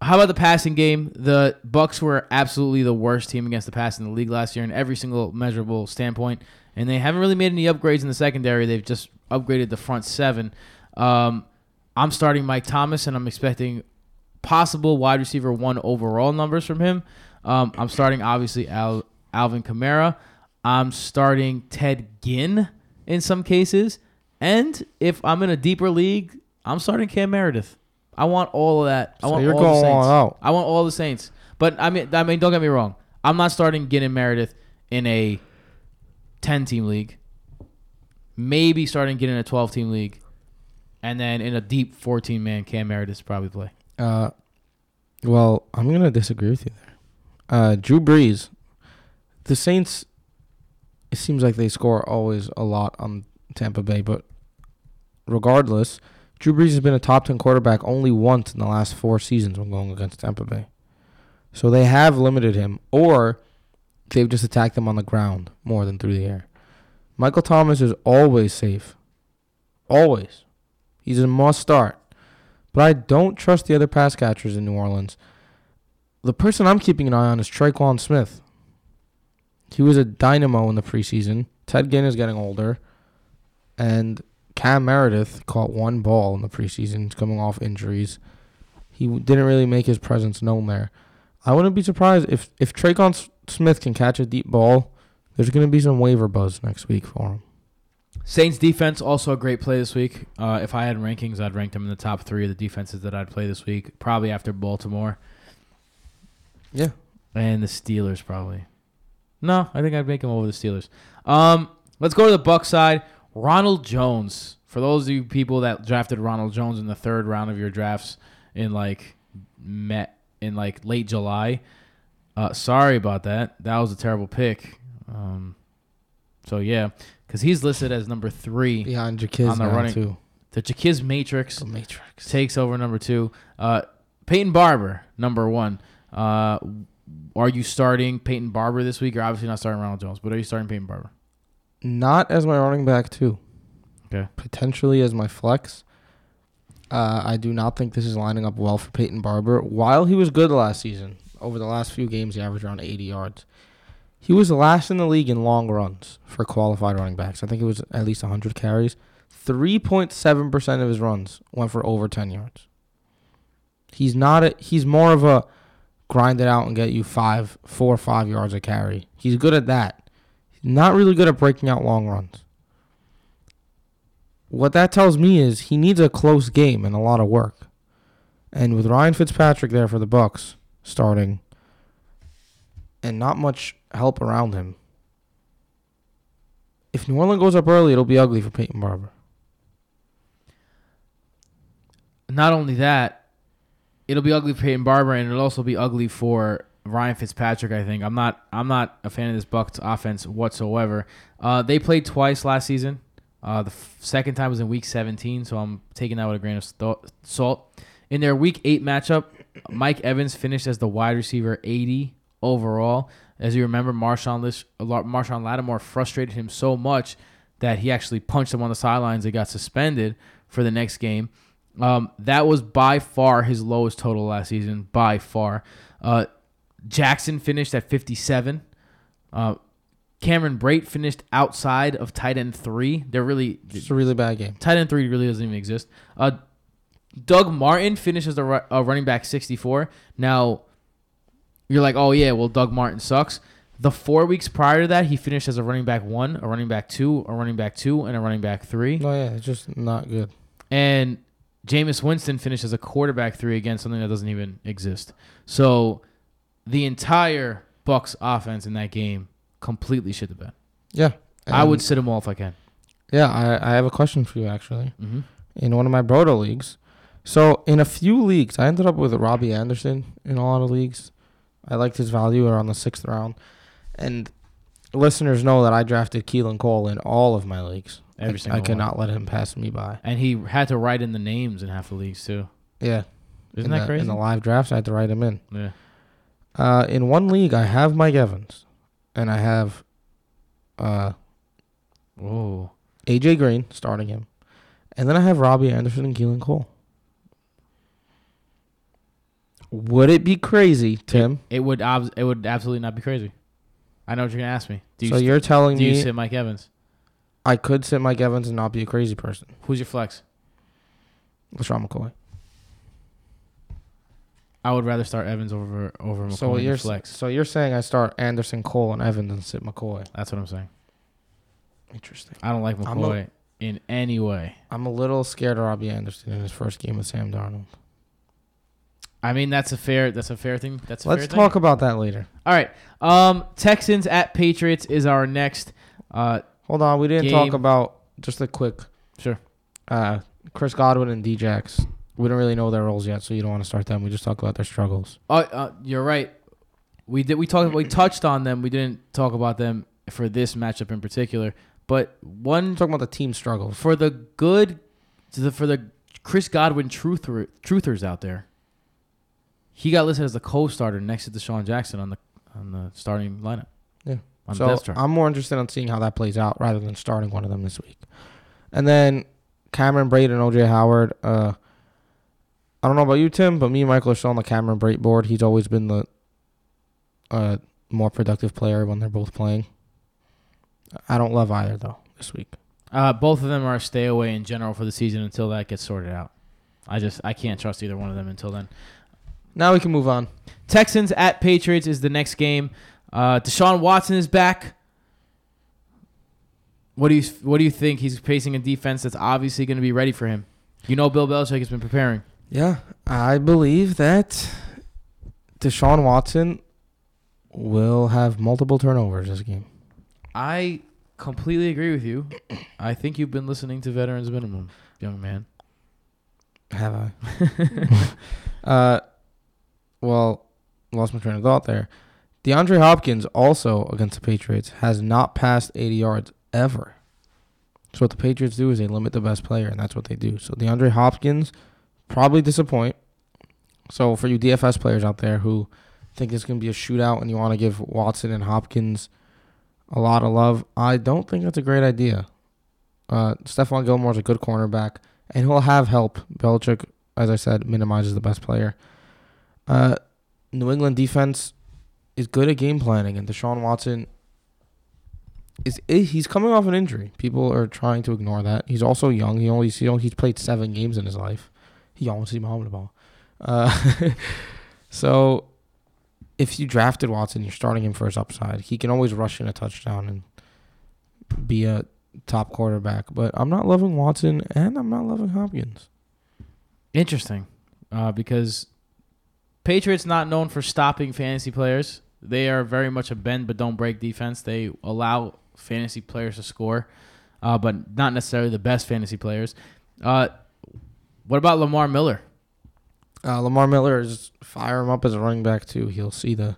how about the passing game? The Bucks were absolutely the worst team against the pass in the league last year in every single measurable standpoint, and they haven't really made any upgrades in the secondary. They've just upgraded the front seven. Um, I'm starting Mike Thomas, and I'm expecting possible wide receiver one overall numbers from him. Um, I'm starting obviously Al, Alvin Kamara. I'm starting Ted Ginn in some cases, and if I'm in a deeper league, I'm starting Cam Meredith. I want all of that. I So want you're all the going Saints. all out. I want all the Saints. But I mean, I mean, don't get me wrong. I'm not starting Gideon Meredith in a 10 team league. Maybe starting getting a 12 team league. And then in a deep 14 man, Cam Meredith probably play. Uh, well, I'm gonna disagree with you there. Uh, Drew Brees, the Saints. It seems like they score always a lot on Tampa Bay, but regardless, Drew Brees has been a top ten quarterback only once in the last four seasons when going against Tampa Bay. So they have limited him, or they've just attacked him on the ground more than through the air. Michael Thomas is always safe. Always. He's a must start. But I don't trust the other pass catchers in New Orleans. The person I'm keeping an eye on is Tre'Quan Smith. He was a dynamo in the preseason. Ted Ginn is getting older. And Cam Meredith caught one ball in the preseason. Coming off injuries. He didn't really make his presence known there. I wouldn't be surprised if, if Tre'Quan Smith can catch a deep ball. There's going to be some waiver buzz next week for him. Saints defense also a great play this week. Uh, if I had rankings, I'd rank them in the top three of the defenses that I'd play this week. Probably after Baltimore Yeah. and the Steelers. Probably. No, I think I'd make them over the Steelers. Um, let's go to the Buck side. Ronald Jones. For those of you people that drafted Ronald Jones in the third round of your drafts in like met in like late July, uh, sorry about that. That was a terrible pick. Um, so yeah, because he's listed as number three. Behind On the running- too. The Jacquizz Matrix The Matrix. takes over number two. Uh, Peyton Barber, number one. Uh, are you starting Peyton Barber this week? You're obviously not starting Ronald Jones, but are you starting Peyton Barber? Not as my running back, too. Okay. Potentially as my flex. Uh, I do not think this is lining up well for Peyton Barber. While he was good last season, over the last few games, he averaged around 80 yards. He was last in the league in long runs for qualified running backs. I think it was at least 100 carries. 3.7% of his runs went for over 10 yards. He's not a, he's more of a grind it out and get you five, four or five yards a carry. He's good at that. Not really good at breaking out long runs. What that tells me is he needs a close game and a lot of work. And with Ryan Fitzpatrick there for the Bucks starting and not much help around him. If New Orleans goes up early, it'll be ugly for Peyton Barber. Not only that, it'll be ugly for Peyton Barber, and it'll also be ugly for Ryan Fitzpatrick. I think I'm not. I'm not a fan of this Bucks offense whatsoever. Uh, they played twice last season. Uh, the f- second time was in Week 17, so I'm taking that with a grain of salt. In their Week Eight matchup, Mike Evans finished as the wide receiver 80 overall. As you remember, Marshon, Lish- Marshon Lattimore frustrated him so much that he actually punched him on the sidelines and got suspended for the next game. Um, that was by far his lowest total last season, by far. Uh, Jackson finished at 57. Uh, Cameron Brate finished outside of tight end three. They're really It's a really bad game. tight end three really doesn't even exist. Uh, Doug Martin finishes the ru- uh, running back 64. Now, you're like, oh yeah, well Doug Martin sucks. The four weeks prior to that, he finished as a running back one, a running back two, a running back two, and a running back three. No, yeah, it's just not good. And Jameis Winston finished as a quarterback three again, something that doesn't even exist. So the entire Bucks offense in that game completely shit the bed. Yeah. I would sit them all if I can. Yeah, I, I have a question for you actually. hmm In one of my Broto leagues. So in a few leagues, I ended up with Robbie Anderson in a lot of leagues. I liked his value around the sixth round. And listeners know that I drafted Keelan Cole in all of my leagues. Every I, single I one. cannot let him pass me by. And he had to write in the names in half the leagues too. Yeah. Isn't in that the, crazy? In the live drafts, I had to write him in. yeah. Uh, in one league, I have Mike Evans, and I have uh, Whoa. AJ Green starting him, and then I have Robbie Anderson and Keelan Cole. Would it be crazy, Tim? It would ob- it would absolutely not be crazy. I know what you're gonna ask me. Do you so st- you're telling me do you sit Mike Evans? I could sit Mike Evans and not be a crazy person? Who's your flex? LeSean McCoy. I would rather start Evans over over McCoy So you're flex. so you're saying I start Anderson, Cole, and Evans and sit McCoy? That's what I'm saying. Interesting. I don't like McCoy in any way. I'm a little scared of Robbie Anderson in his first game with Sam Darnold. I mean, that's a fair. That's a fair thing. That's a Let's fair thing. talk about that later. All right. Um, Texans at Patriots is our next. Uh, Hold on, we didn't talk about just a quick. Sure. Uh, Chris Godwin and Djax. We don't really know their roles yet, so you don't want to start them. We just talk about their struggles. oh, uh, you're right. We did. We talked. We touched on them. We didn't talk about them for this matchup in particular. But one talking about the team struggles. for the good, the, for the Chris Godwin truther, truthers out there. He got listed as the co-starter next to DeSean Jackson on the on the starting lineup. Yeah. On So. I'm more interested in seeing how that plays out rather than starting one of them this week. And then Cameron Brate and OJ Howard. Uh, I don't know about you, Tim, but me and Michael are still on the Cameron Brate board. He's always been the uh, more productive player when they're both playing. I don't love either though this week. Uh, both of them are a stay away in general for the season until that gets sorted out. I just I can't trust either one of them until then. Now we can move on. Texans at Patriots is the next game. Uh, Deshaun Watson is back. What do you What do you think? He's facing a defense that's obviously going to be ready for him. You know, Bill Belichick has been preparing. Yeah, I believe that Deshaun Watson will have multiple turnovers this game. I completely agree with you. I think you've been listening to Veterans Minimum, young man. Have I? uh, well, lost my train of thought there. DeAndre Hopkins also against the Patriots has not passed 80 yards ever. So what the Patriots do is they limit the best player, and that's what they do. So DeAndre Hopkins probably disappoint. So for you DFS players out there who think it's going to be a shootout and you want to give Watson and Hopkins a lot of love, I don't think that's a great idea. Uh, Stephon Gilmore's a good cornerback, and he'll have help. Belichick, as I said, minimizes the best player. Uh, New England defense is good at game planning, and Deshaun Watson is eh, he's coming off an injury. People are trying to ignore that. He's also young. He only he only, he's played seven games in his life. See Muhammad ball. Uh, so if you drafted Watson, you're starting him for his upside. He can always rush in a touchdown and be a top quarterback. But I'm not loving Watson, and I'm not loving Hopkins. Interesting, uh, because Patriots not known for stopping fantasy players. They are very much a bend but don't break defense. They allow fantasy players to score, uh, but not necessarily the best fantasy players. Uh, what about Lamar Miller? Uh, Lamar Miller is fire him up as a running back too. He'll see the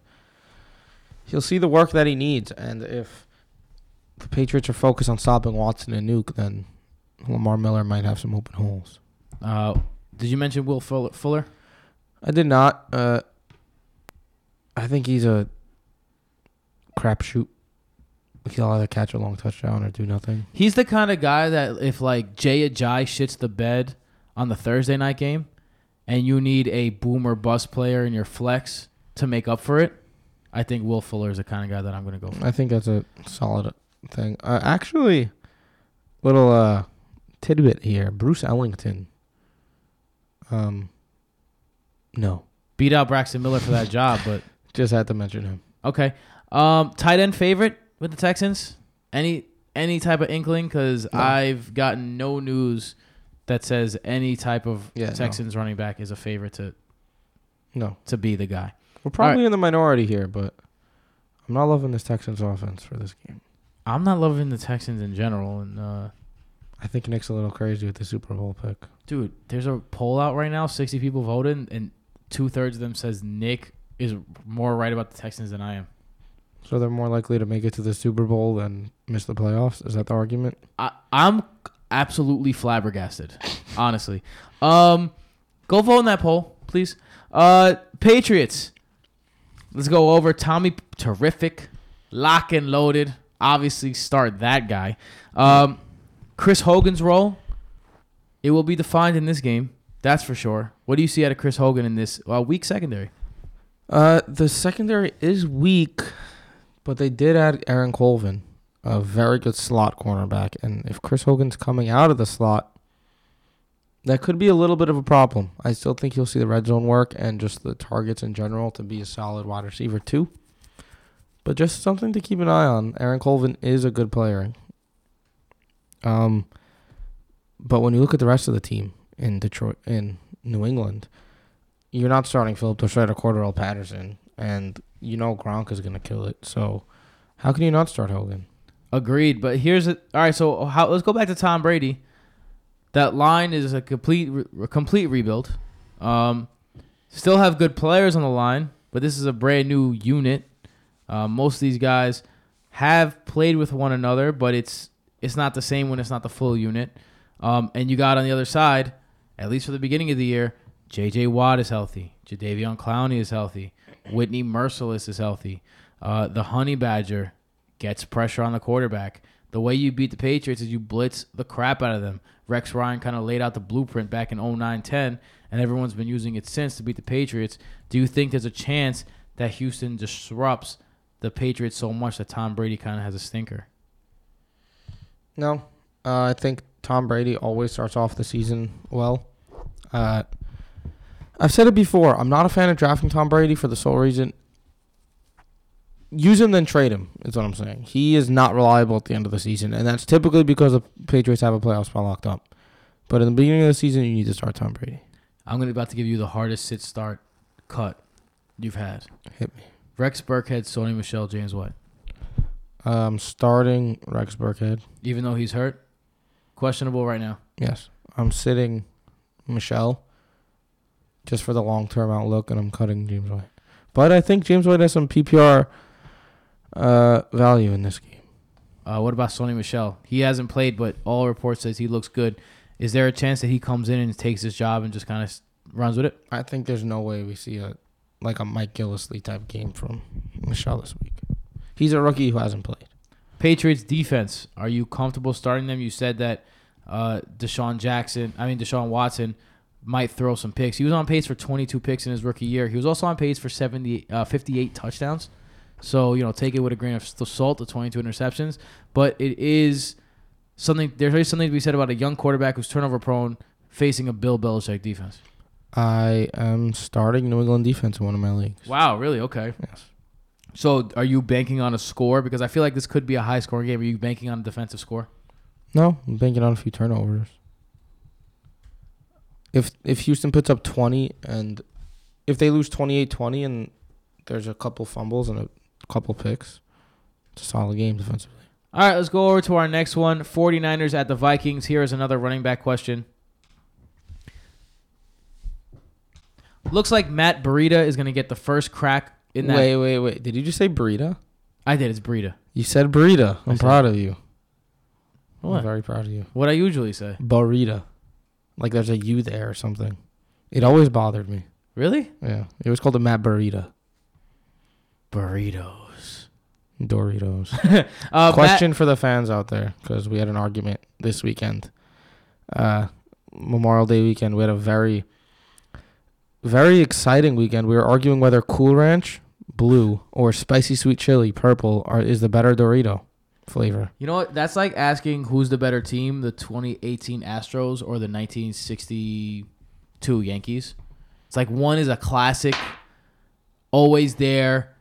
he'll see the work that he needs, and if the Patriots are focused on stopping Watson and Nuke, then Lamar Miller might have some open holes. Uh, did you mention Will Fuller? I did not. Uh, I think he's a crapshoot. He'll either catch a long touchdown or do nothing. He's the kind of guy that if like Jay Ajayi shits the bed on the Thursday night game, and you need a boomer bust player in your flex to make up for it, I think Will Fuller is the kind of guy that I'm going to go for. I think that's a solid thing. Uh, actually, little uh, tidbit here: Bruce Ellington. Um, no, Beat out Braxton Miller for that job, but just had to mention him. okay. Um, tight end favorite with the Texans? Any any type of inkling? Because No. I've gotten no news that says any type of Yeah, no. Texans running back is a favorite to No, to be the guy. we're probably in the minority here, but I'm not loving this Texans offense for this game. I'm not loving the Texans in general, and uh, I think Nick's a little crazy with the Super Bowl pick. Dude, there's a poll out right now. Sixty people voted, and two thirds of them says Nick is more right about the Texans than I am. So they're more likely to make it to the Super Bowl than miss the playoffs. Is that the argument? I, I'm absolutely flabbergasted, honestly. Um, go vote in that poll, please. Uh, Patriots. Let's go over Tommy. Terrific, lock and loaded. Obviously, start that guy. Um, Chris Hogan's role. It will be defined in this game. That's for sure. What do you see out of Chris Hogan in this uh, weak secondary? Uh, the secondary is weak, but they did add Aaron Colvin, a very good slot cornerback. And if Chris Hogan's coming out of the slot, that could be a little bit of a problem. I still think you'll see the red zone work and just the targets in general to be a solid wide receiver too. But just something to keep an eye on. Aaron Colvin is a good player. Um, but when you look at the rest of the team in Detroit, in New England, you're not starting Philip Torreira or Cordarrelle Patterson, and you know Gronk is gonna kill it. So how can you not start Hogan? Agreed, but here's it. All right, so how? Let's go back to Tom Brady. That line is a complete, re- complete rebuild. Um, still have good players on the line, but this is a brand new unit. Uh, most of these guys have played with one another, but it's it's not the same when it's not the full unit. Um, and you got on the other side, at least for the beginning of the year, J.J. Watt is healthy, Jadeveon Clowney is healthy, Whitney Mercilus is healthy. Uh, the Honey Badger gets pressure on the quarterback. The way you beat the Patriots is you blitz the crap out of them. Rex Ryan kind of laid out the blueprint back in 09 10, and everyone's been using it since to beat the Patriots. Do you think there's a chance that Houston disrupts the Patriots so much that Tom Brady kind of has a stinker? No, uh, I think Tom Brady always starts off the season well. Uh, I've said it before. I'm not a fan of drafting Tom Brady for the sole reason. Use him then trade him is what I'm saying. He is not reliable at the end of the season, and that's typically because the Patriots have a playoff spot locked up. But in the beginning of the season, you need to start Tom Brady. I'm going to be about to give you the hardest sit start cut you've had. Hit me. Rex Burkhead, Sony Michel, James White. Um, starting Rex Burkhead. Even though he's hurt, questionable right now. Yes, I'm sitting Michel just for the long term outlook, and I'm cutting James White. But I think James White has some PPR uh, value in this game. Uh, what about Sony Michel? He hasn't played, but all reports says he looks good. Is there a chance that he comes in and takes his job and just kind of runs with it? I think there's no way we see a like a Mike Gillislee type game from Michel this week. He's a rookie who hasn't played. Patriots defense. Are you comfortable starting them? You said that uh, DeSean Jackson, I mean Deshaun Watson, might throw some picks. He was on pace for 22 picks in his rookie year. He was also on pace for 70, uh, 58 touchdowns. So you know, take it with a grain of salt. The 22 interceptions, but it is something. There's something to be said about a young quarterback who's turnover prone facing a Bill Belichick defense. I am starting New England defense in one of my leagues. Wow, really? Okay. Yes. So are you banking on a score? Because I feel like this could be a high scoring game. Are you banking on a defensive score? No, I'm banking on a few turnovers. If if Houston puts up 20 and if they lose 28-20 and there's a couple fumbles and a couple picks, it's a solid game defensively. All right, let's go over to our next one 49ers at the Vikings. Here is another running back question. Looks like Matt Burita is going to get the first crack in that. Wait, wait, wait. Did you just say burrito? I did. It's Burita. You said burrito. I'm proud of you. What? I'm very proud of you. What I usually say. Burrito. Like there's a U there or something. It always bothered me. Really? Yeah. It was called a Matt Burrito. Burritos. Doritos. Uh, Question for the fans out there, because we had an argument this weekend. Uh, Memorial Day weekend, we had a very, very exciting weekend. We were arguing whether Cool Ranch blue or spicy sweet chili purple are is the better Dorito flavor. You know what? That's like asking who's the better team, the 2018 Astros or the 1962 Yankees. It's like one is a classic, always there,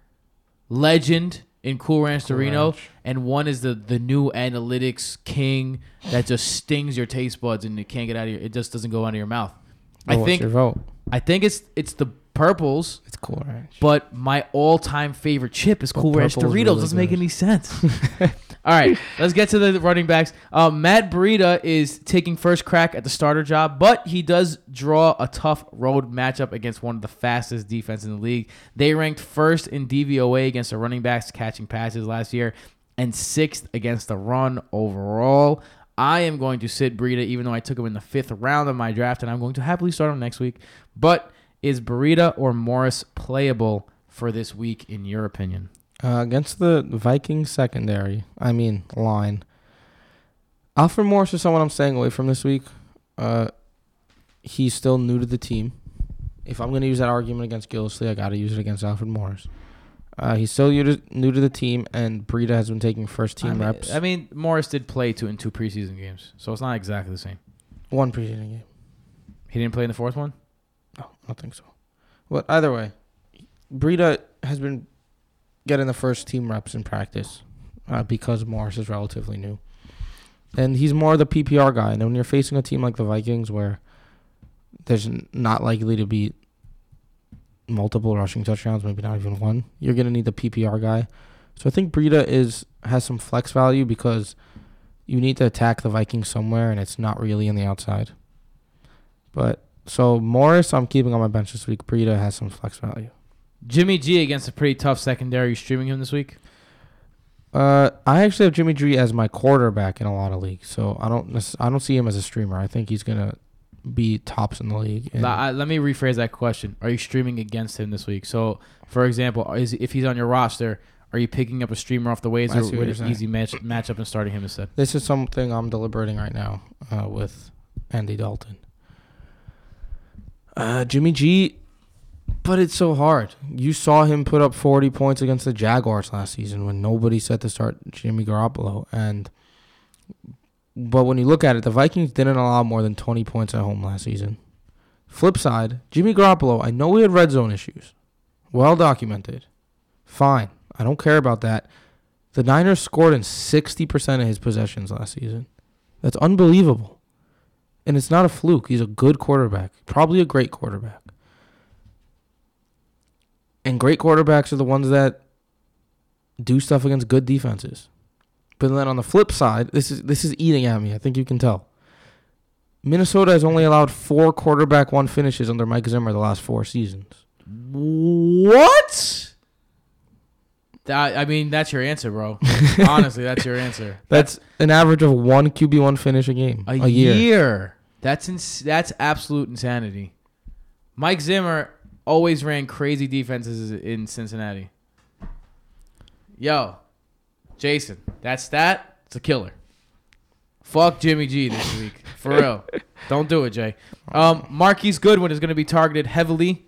legend in Cool Ranch Cool Torino, Ranch. and one is the the new analytics king that just stings your taste buds and you can't get out of your. It just doesn't go out of your mouth. Oh, I Oh, what's think your vote. I think it's it's the purples. It's Cool Ranch. But my all-time favorite chip is Cool Ranch Doritos. really Doesn't make good. any sense. all right, let's get to the running backs. Uh, Matt Breida is taking first crack at the starter job, but he does draw a tough road matchup against one of the fastest defense in the league. They ranked first in DVOA against the running backs catching passes last year, and sixth against the run overall. I am going to sit Breida, even though I took him in the fifth round of my draft, and I'm going to happily start him next week. But is Burita or Morris playable for this week, in your opinion? Uh, against the Vikings secondary, I mean line. Alfred Morris is someone I'm staying away from this week. Uh, he's still new to the team. If I'm going to use that argument against Gillislee, I got to use it against Alfred Morris. Uh, he's still new to, the team, and Breida has been taking first team I mean, reps. I mean, Morris did play two in two preseason games, so it's not exactly the same. One preseason game. He didn't play in the fourth one. No, I don't think so. But either way, Breida has been getting the first team reps in practice uh, because Morris is relatively new. And he's more the PPR guy. And when you're facing a team like the Vikings where there's not likely to be multiple rushing touchdowns, maybe not even one, you're gonna need the PPR guy. So I think Breida is has some flex value because you need to attack the Vikings somewhere, and it's not really on the outside. But so Morris, I'm keeping on my bench this week. Breida has some flex value. Jimmy G against a pretty tough secondary. You streaming him this week? Uh, I actually have Jimmy G as my quarterback in a lot of leagues, so I don't I don't see him as a streamer. I think he's gonna be tops in the league. I- let me rephrase that question. Are you streaming against him this week? So, for example, is if he's on your roster, are you picking up a streamer off the I waves or with an easy match matchup and starting him instead? This is something I'm deliberating right now uh, with Andy Dalton. Uh, Jimmy G, but it's so hard. You saw him put up 40 points against the Jaguars last season when nobody said to start Jimmy Garoppolo. And but when you look at it, the Vikings didn't allow more than 20 points at home last season. Flip side, Jimmy Garoppolo. I know we had red zone issues, well documented. Fine, I don't care about that. The Niners scored in 60% of his possessions last season. That's unbelievable. And it's not a fluke. He's a good quarterback, probably a great quarterback. And great quarterbacks are the ones that do stuff against good defenses. But then on the flip side, this is this is eating at me. I think you can tell. Minnesota has only allowed four quarterback one finishes under Mike Zimmer the last four seasons. What? That, I mean, that's your answer, bro. Honestly, that's your answer. That's an average of one QB one finish a game a, a, year. year. That's ins- that's absolute insanity. Mike Zimmer always ran crazy defenses in Cincinnati. Yo, Jason, that's that. It's a killer. Fuck Jimmy G this week, for real. Don't do it, Jay. Um, Marquise Goodwin is going to be targeted heavily.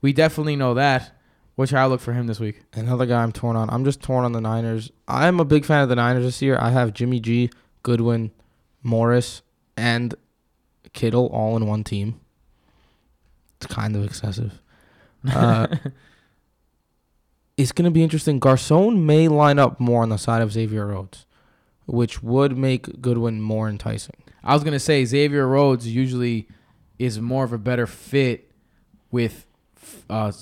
We definitely know that. What's your outlook for him this week? Another guy I'm torn on. I'm just torn on the Niners. I'm a big fan of the Niners this year. I have Jimmy G, Goodwin, Morris, and Kittle all in one team. It's kind of excessive. Uh, it's going to be interesting. Garcon may line up more on the side of Xavier Rhodes, which would make Goodwin more enticing. I was gonna say Xavier Rhodes usually is more of a better fit with uh,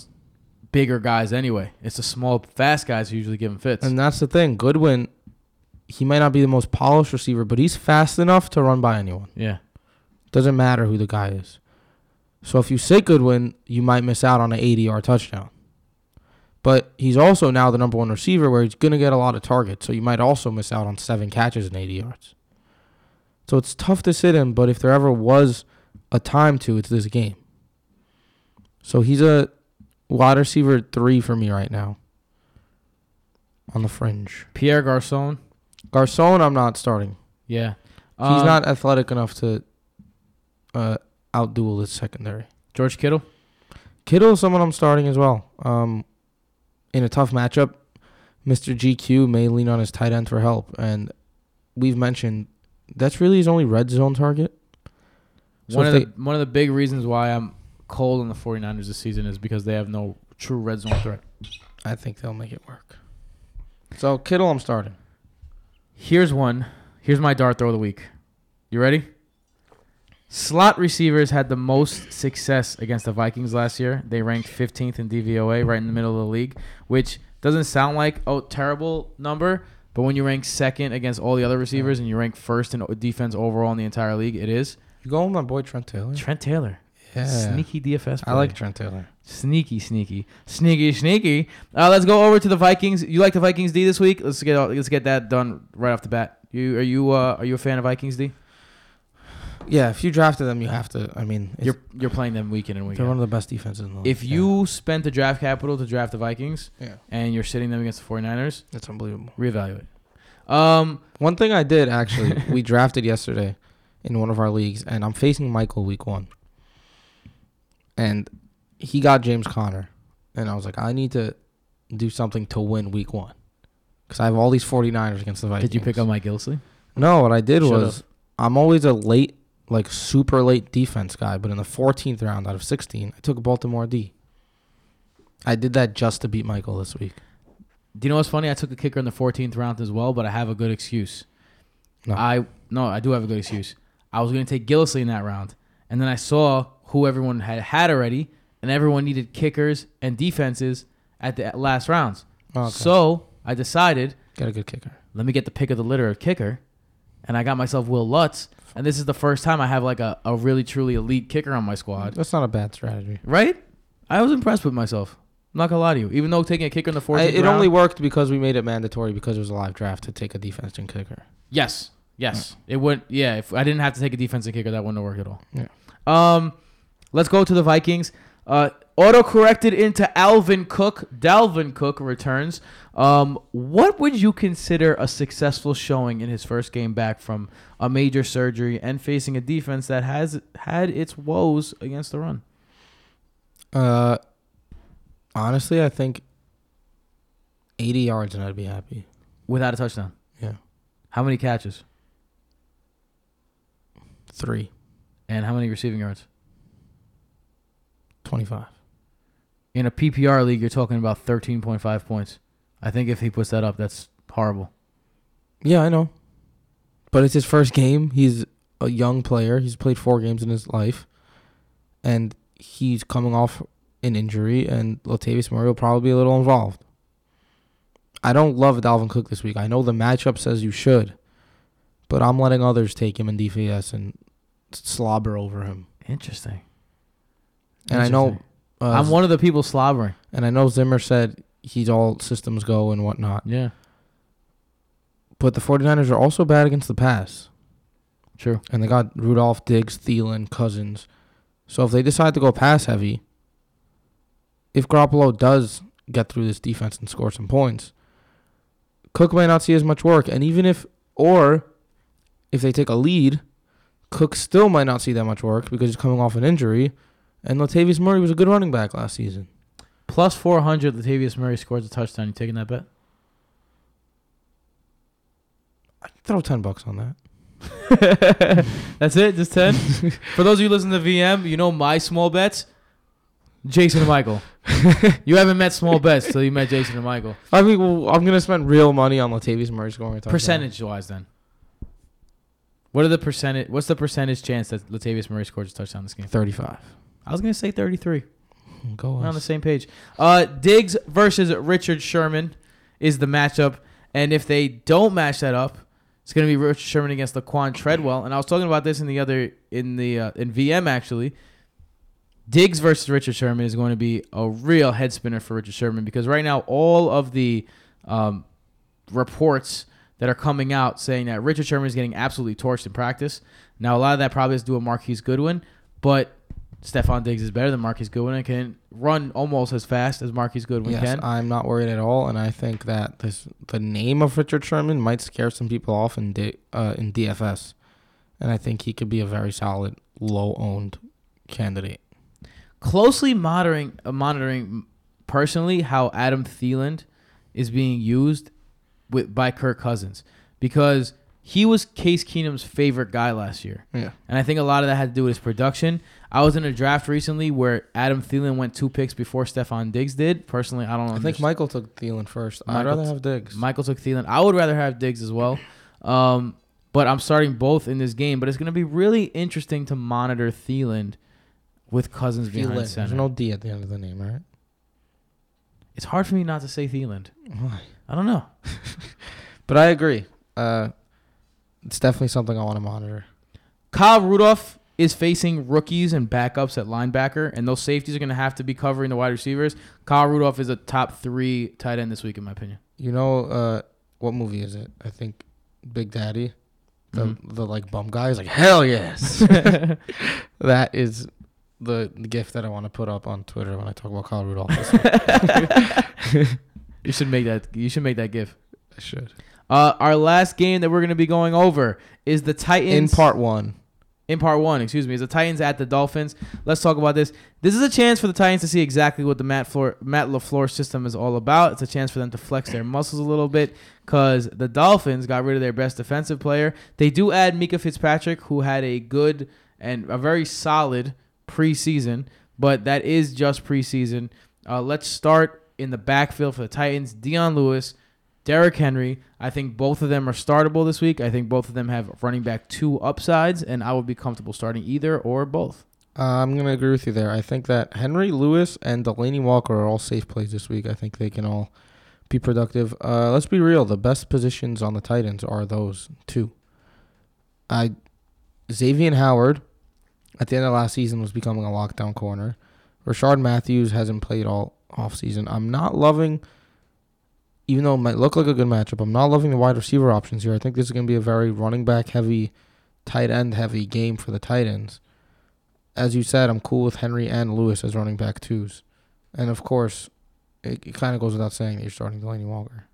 bigger guys anyway. It's the small, fast guys who usually give him fits. And that's the thing. Goodwin, he might not be the most polished receiver, but he's fast enough to run by anyone. yeah, Doesn't matter who the guy is. So if you say Goodwin, you might miss out on an 80 yard touchdown. But he's also now the number one receiver where he's going to get a lot of targets. So you might also miss out on seven catches and 80 yards. So it's tough to sit him, but if there ever was a time to, it's this game. So he's a wide receiver three for me right now on the fringe. Pierre Garcon. Garcon, I'm not starting. Yeah, He's Um, not athletic enough to uh, outduel his secondary. George Kittle. Kittle is someone I'm starting as well. Um, in a tough matchup, Mr. GQ may lean on his tight end for help, and we've mentioned that's really his only red zone target. So one of they- the one of the big reasons why I'm cold on the 49ers this season is because they have no true red zone threat. I think they'll make it work. So Kittle, I'm starting. Here's one. Here's my dart throw of the week. You ready? Slot receivers had the most success against the Vikings last year. They ranked 15th in DVOA, right in the middle of the league, which doesn't sound like a terrible number, but when you rank second against all the other receivers and you rank first in defense overall in the entire league, it is. You going with my boy Trent Taylor? Trent Taylor. Yeah, Sneaky DFS. I like Trent Taylor. Sneaky, sneaky, sneaky, sneaky. Uh, let's go over to the Vikings. You like the Vikings D this week? Let's get let's get that done right off the bat. You are you uh, are you a fan of Vikings D? Yeah, if you drafted them, you have to. I mean, it's, You're you're playing them week in and week out. they're one of the best defenses in the league. If you spent the draft capital to draft the Vikings yeah, yeah, and you're sitting them against the 49ers, it's unbelievable. reevaluate. Um, One thing I did actually, we drafted yesterday in one of our leagues, and I'm facing Michael week one. And he got James Conner. And I was like, I need to do something to win week one. Because I have all these 49ers against the Vikings. did you pick up Mike Gillislee? No, what I did Shut was, I'm always a late, like super late defense guy. But in the 14th round out of 16, I took Baltimore D. I did that just to beat Michael this week. Do you know what's funny? I took a kicker in the 14th round as well, but I have a good excuse. No. I no, I do have a good excuse. I was going to take Gillislee in that round, and then I saw who everyone had had already, and everyone needed kickers and defenses at the last rounds. Oh, okay. So I decided, Got a good kicker. let me get the pick of the litter of kicker, and I got myself Wil Lutz. And this is the first time I have like a, a really truly elite kicker on my squad. That's not a bad strategy. Right? I was impressed with myself. I'm not gonna lie to you. Even though taking a kicker in the I, it round, only worked because we made it mandatory because it was a live draft to take a defensive kicker. yes, yes, it would. Yeah, if I didn't have to take a defensive kicker, that wouldn't have worked at all. Yeah. Um, let's go to the Vikings. Uh, auto corrected into Alvin Cook. Dalvin Cook returns. Um, what would you consider a successful showing in his first game back from a major surgery and facing a defense that has had its woes against the run? Uh, honestly, I think 80 yards and I'd be happy. Without a touchdown. Yeah. How many catches Three. and how many receiving yards? 25. In a PPR league, you're talking about 13.5 points. I think if he puts that up, that's horrible. Yeah, I know. But it's his first game. He's a young player. He's played four games in his life. And he's coming off an injury, and Latavius Murray will probably be a little involved. I don't love Dalvin Cook this week. I know the matchup says you should, but I'm letting others take him in DFS and slobber over him. Interesting. And I know Interesting. Uh, I'm one of the people slobbering. and I know Zimmer said he's all systems go and whatnot. Yeah, But the 49ers are also bad against the pass. true. And they got Rudolph, Diggs, Thielen, Cousins. So if they decide to go pass heavy, if Garoppolo does get through this defense and score some points, Cook might not see as much work. And even if, or if they take a lead, Cook still might not see that much work because he's coming off an injury. And Latavius Murray was a good running back last season. Plus 400, Latavius Murray scores a touchdown. You taking that bet? I'd throw 10 bucks on that. That's it? Just 10? For those of you listening to VM, you know my small bets? Jason and Michael. you haven't met small bets till you met Jason and Michael. I mean, well, I'm going to spend real money on Latavius Murray scoring a touchdown. Percentage wise, then. What are the percentage? What's the percentage chance that Latavius Murray scores a touchdown this game? 35. I was gonna say 33. Go We're on the same page. Uh, Diggs versus Richard Sherman is the matchup, and if they don't match that up, it's gonna be Richard Sherman against Laquan Treadwell. And I was talking about this in the other in the uh, in VM actually. Diggs versus Richard Sherman is going to be a real head spinner for Richard Sherman because right now all of the um, reports that are coming out saying that Richard Sherman is getting absolutely torched in practice. Now a lot of that probably has to do with Marquise Goodwin, but Stefon Diggs is better than Marquise Goodwin and can run almost as fast as Marquise Goodwin Yes, can. I'm not worried at all, and I think that this the name of Richard Sherman might scare some people off in D, uh, in DFS, and I think he could be a very solid low owned candidate. Closely monitoring, uh, monitoring personally how Adam Thielen is being used with by Kirk Cousins because he was Case Keenum's favorite guy last year. Yeah, And I think a lot of that had to do with his production. I was in a draft recently where Adam Thielen went two picks before Stefon Diggs did. Personally, I don't know. I think Michael took Thielen first. I'd rather have Diggs. Michael took Thielen. I would rather have Diggs as well. Um, but I'm starting both in this game. But it's going to be really interesting to monitor Thielen with Cousins behind center. There's no D at the end of the name, right? it's hard for me not to say Thielen. Why? I don't know. But I agree. Uh, it's definitely something I want to monitor. Kyle Rudolph is facing rookies and backups at linebacker, and those safeties are going to have to be covering the wide receivers. Kyle Rudolph is a top three tight end this week, in my opinion. You know, uh, what movie is it? I think Big Daddy, the Mhm. the like bum guy is like hell yes. that is the, the gift that I want to put up on Twitter when I talk about Kyle Rudolph. this week. You should make that. You should make that gif. I should. Uh, our last game that we're going to be going over is the Titans In part one, in part one, excuse me, is the Titans at the Dolphins. Let's talk about this. This is a chance for the Titans to see exactly what the Matt Floor, Matt Lafleur system is all about. It's a chance for them to flex their muscles a little bit because the Dolphins got rid of their best defensive player. They do add Minkah Fitzpatrick, who had a good and a very solid preseason, but that is just preseason. Uh, let's start in the backfield for the Titans. Dion Lewis, Derrick Henry. I think both of them are startable this week. I think both of them have running back two upsides, and I would be comfortable starting either or both. Uh, I'm going to agree with you there. I think that Henry Lewis and Delanie Walker are all safe plays this week. I think they can all be productive. Uh, let's be real. The best positions on the Titans are those two. I Xavier Howard at the end of last season was becoming a lockdown corner. Rishard Matthews hasn't played all offseason. I'm not loving, even though it might look like a good matchup, I'm not loving the wide receiver options here. I think this is going to be a very running back heavy, tight end heavy game for the Titans. As you said, I'm cool with Henry and Lewis as running back twos. And of course, it, it kind of goes without saying that you're starting Delanie Walker.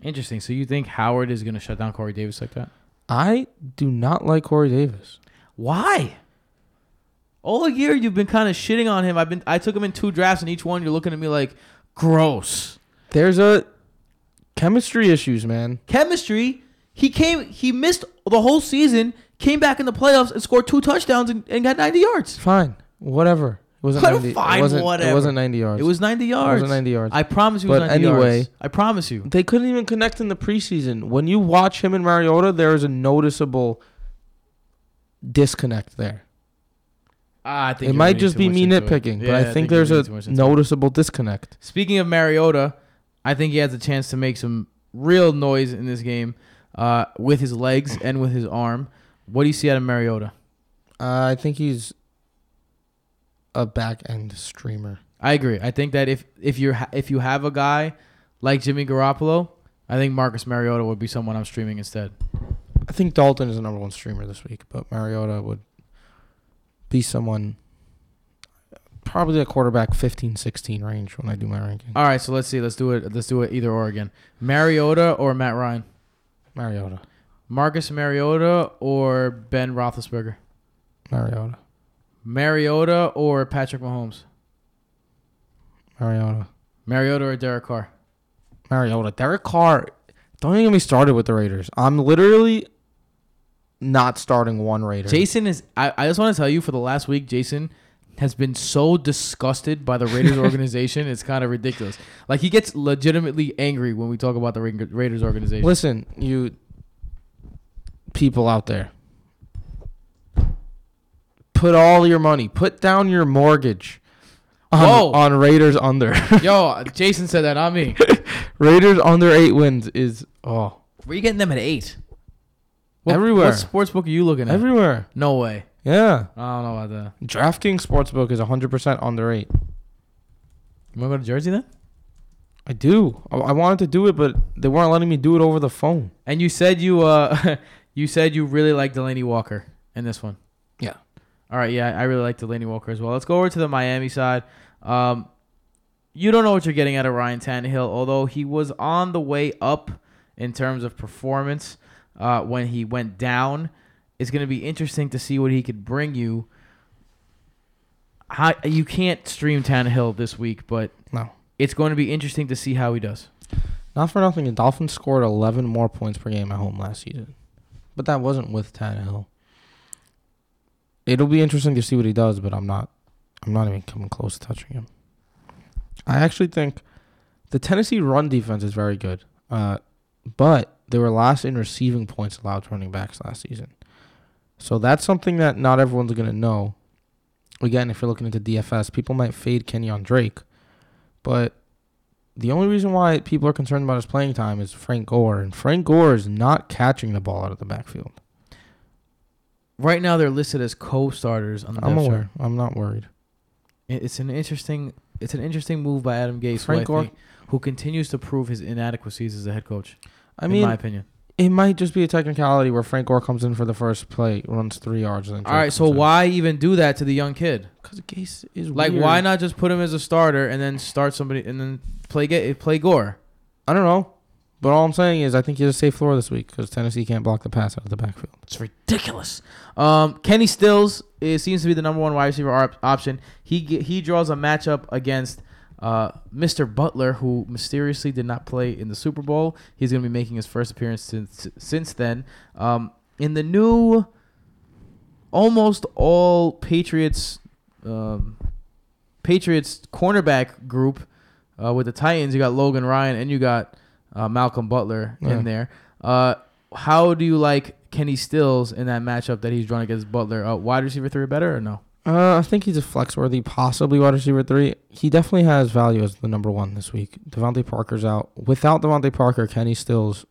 Interesting. So you think Howard is going to shut down Corey Davis like that? I do not like Corey Davis. Why? All year you've been kind of shitting on him. I've been I took him in two drafts and each one you're looking at me like gross. There's a chemistry issues, man. Chemistry. He came he missed the whole season, came back in the playoffs and scored two touchdowns and, and got 90 yards. Fine, whatever. It wasn't What a 90. fine it wasn't, whatever. It wasn't 90 yards. It was 90 It yards. wasn't 90 yards. I promise you it was But 90 anyway- yards. I promise you. They couldn't even connect in the preseason. When you watch him and Mariota, there is a noticeable disconnect there. Ah, I think It might just be me it. nitpicking, but Yeah, I think you're there's a reading too much into it. noticeable disconnect. Speaking of Mariota, I think he has a chance to make some real noise in this game uh, with his legs and with his arm. What do you see out of Mariota? Uh, I think he's a back end streamer. I agree. I think that if if you ha- if you have a guy like Jimmy Garoppolo, I think Marcus Mariota would be someone I'm streaming instead. I think Dalton is the number one streamer this week, but Mariota would be someone probably a quarterback 15 16 range when I do my ranking. All right, so let's see. Let's do it. Let's do it either or again. Mariota or Matt Ryan. Mariota. Marcus Mariota or Ben Roethlisberger. Mariota. Mariota or Patrick Mahomes. Mariota. Mariota or Derek Carr. Mariota. Derek Carr. Don't even get me started with the Raiders. I'm literally not starting one Raider. Jason is. I, I just want to tell you for the last week, Jason has been so disgusted by the Raiders organization. It's kind of ridiculous. Like he gets legitimately angry when we talk about the Ra- Raiders organization. Listen, you people out there. Put all your money, put down your mortgage on, Whoa. on Raiders under. Yo, Jason said that, not me. Raiders under eight wins is oh Where you getting them at eight? What, Everywhere. What sports book are you looking at? everywhere. no way. Yeah, I don't know about that. DraftKings Sportsbook is 100% under eight. You want to go to Jersey then? I do. I, I wanted to do it, but they weren't letting me do it over the phone. And you said you uh you said you really like Delanie Walker in this one. Yeah. All right, yeah, I really like Delanie Walker as well. Let's go over to the Miami side. Um, you don't know what you're getting out of Ryan Tannehill, although he was on the way up in terms of performance uh, when he went down. It's going to be interesting to see what he could bring you. How, you can't stream Tannehill this week, but No. it's going to be interesting to see how he does. Not for nothing, the Dolphins scored 11 more points per game at home last season. But that wasn't with Tannehill. It'll be interesting to see what he does, but I'm not I'm not even coming close to touching him. I actually think the Tennessee run defense is very good. Uh, but they were last in receiving points allowed to running backs last season. So that's something that not everyone's going to know. Again, if you're looking into DFS, people might fade Kenyon Drake. But the only reason why people are concerned about his playing time is Frank Gore, and Frank Gore is not catching the ball out of the backfield. Right now, they're listed as co-starters on the I'm chart. aware. I'm not worried. It's an interesting, it's an interesting move by Adam Gase, who, Frank I Gore- think, who continues to prove his inadequacies as a head coach. I in mean, my opinion. It might just be a technicality where Frank Gore comes in for the first play, runs three yards, and then All right, so why even do that to the young kid? Because Gase is Like, weird. why not just put him as a starter and then start somebody and then play get play Gore? I don't know. But all I'm saying is, I think he has a safe floor this week because Tennessee can't block the pass out of the backfield. It's ridiculous. Um, Kenny Stills is, seems to be the number one wide receiver op- option. He he draws a matchup against uh, Mr. Butler, who mysteriously did not play in the Super Bowl. He's going to be making his first appearance since since then. Um, in the new, almost all Patriots, um, Patriots cornerback group uh, with the Titans, you got Logan Ryan and you got uh, Malcolm Butler Yeah. in there. Uh, how do you like Kenny Stills in that matchup that he's drawn against Butler? Uh, wide receiver three better or no? Uh, I think he's a flex worthy, possibly wide receiver three. He definitely has value as the number one this week. DeVante Parker's out. Without Devontae Parker, Kenny Stills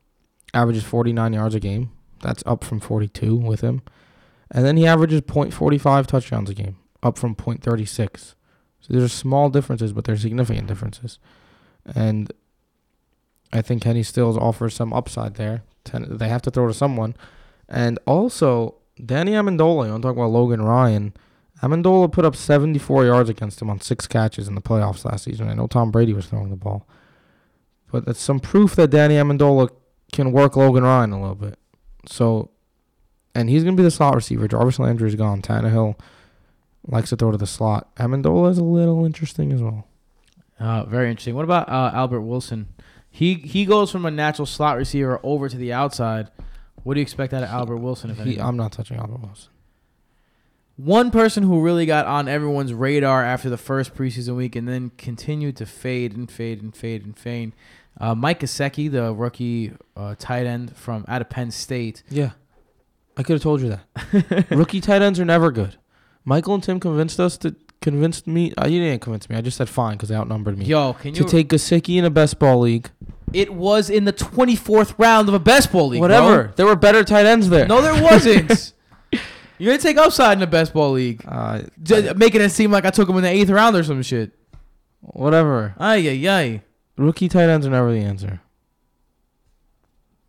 averages 49 yards a game. That's up from 42 with him. And then he averages .45 touchdowns a game, up from .36. So there's small differences, but there's significant differences. And I think Kenny Stills offers some upside there. Ten- They have to throw to someone. And also, Danny Amendola, you want to talk about Logan Ryan. Amendola put up 74 yards against him on six catches in the playoffs last season. I know Tom Brady was throwing the ball. But that's some proof that Danny Amendola can work Logan Ryan a little bit. So, and he's going to be the slot receiver. Jarvis Landry's gone. Tannehill likes to throw to the slot. Amendola is a little interesting as well. Uh, very interesting. What about uh, Albert Wilson? He he goes from a natural slot receiver over to the outside. What do you expect out of Albert Wilson? If He. I'm not touching Albert Wilson. One person who really got on everyone's radar after the first preseason week and then continued to fade and fade and fade and fade. Uh, Mike Gesicki, the rookie uh, tight end from out of Penn State. Yeah. I could have told you that. Rookie tight ends are never good. Michael and Tim convinced us to convinced me. Uh, you didn't convince me. I just said fine because they outnumbered me. Yo, can you to take Gesicki in a best ball league. it was in the 24th round of a best ball league. Whatever. bro. There were better tight ends there. No, there wasn't. You're gonna take upside in the best ball league, Uh, J- making it seem like I took him in the eighth round or some shit. whatever. Ay ay ay. Rookie tight ends are never the answer.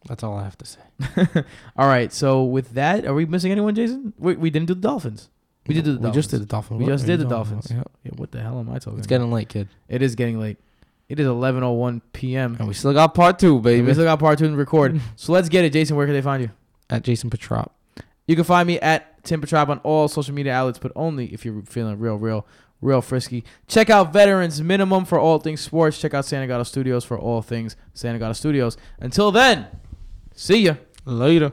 That's all I have to say. All right. So with that, are we missing anyone, Jason? We, we didn't do the Dolphins. We did do the We just did the Dolphins. We What just did the Dolphins. about? Yeah, what the hell am I talking? It's about? getting late, kid. It is getting late. It is 11:01 p.m. And we still got part two, And baby. we still got part two to record. so let's get it, Jason. Where can they find you? At Jason Petrop. You can find me at Tim Petrop on all social media outlets, but only if you're feeling real, real, real frisky. Check out Veterans Minimum for all things sports. Check out Santa Gata Studios for all things Santa Gata Studios. Until then, see ya. Later.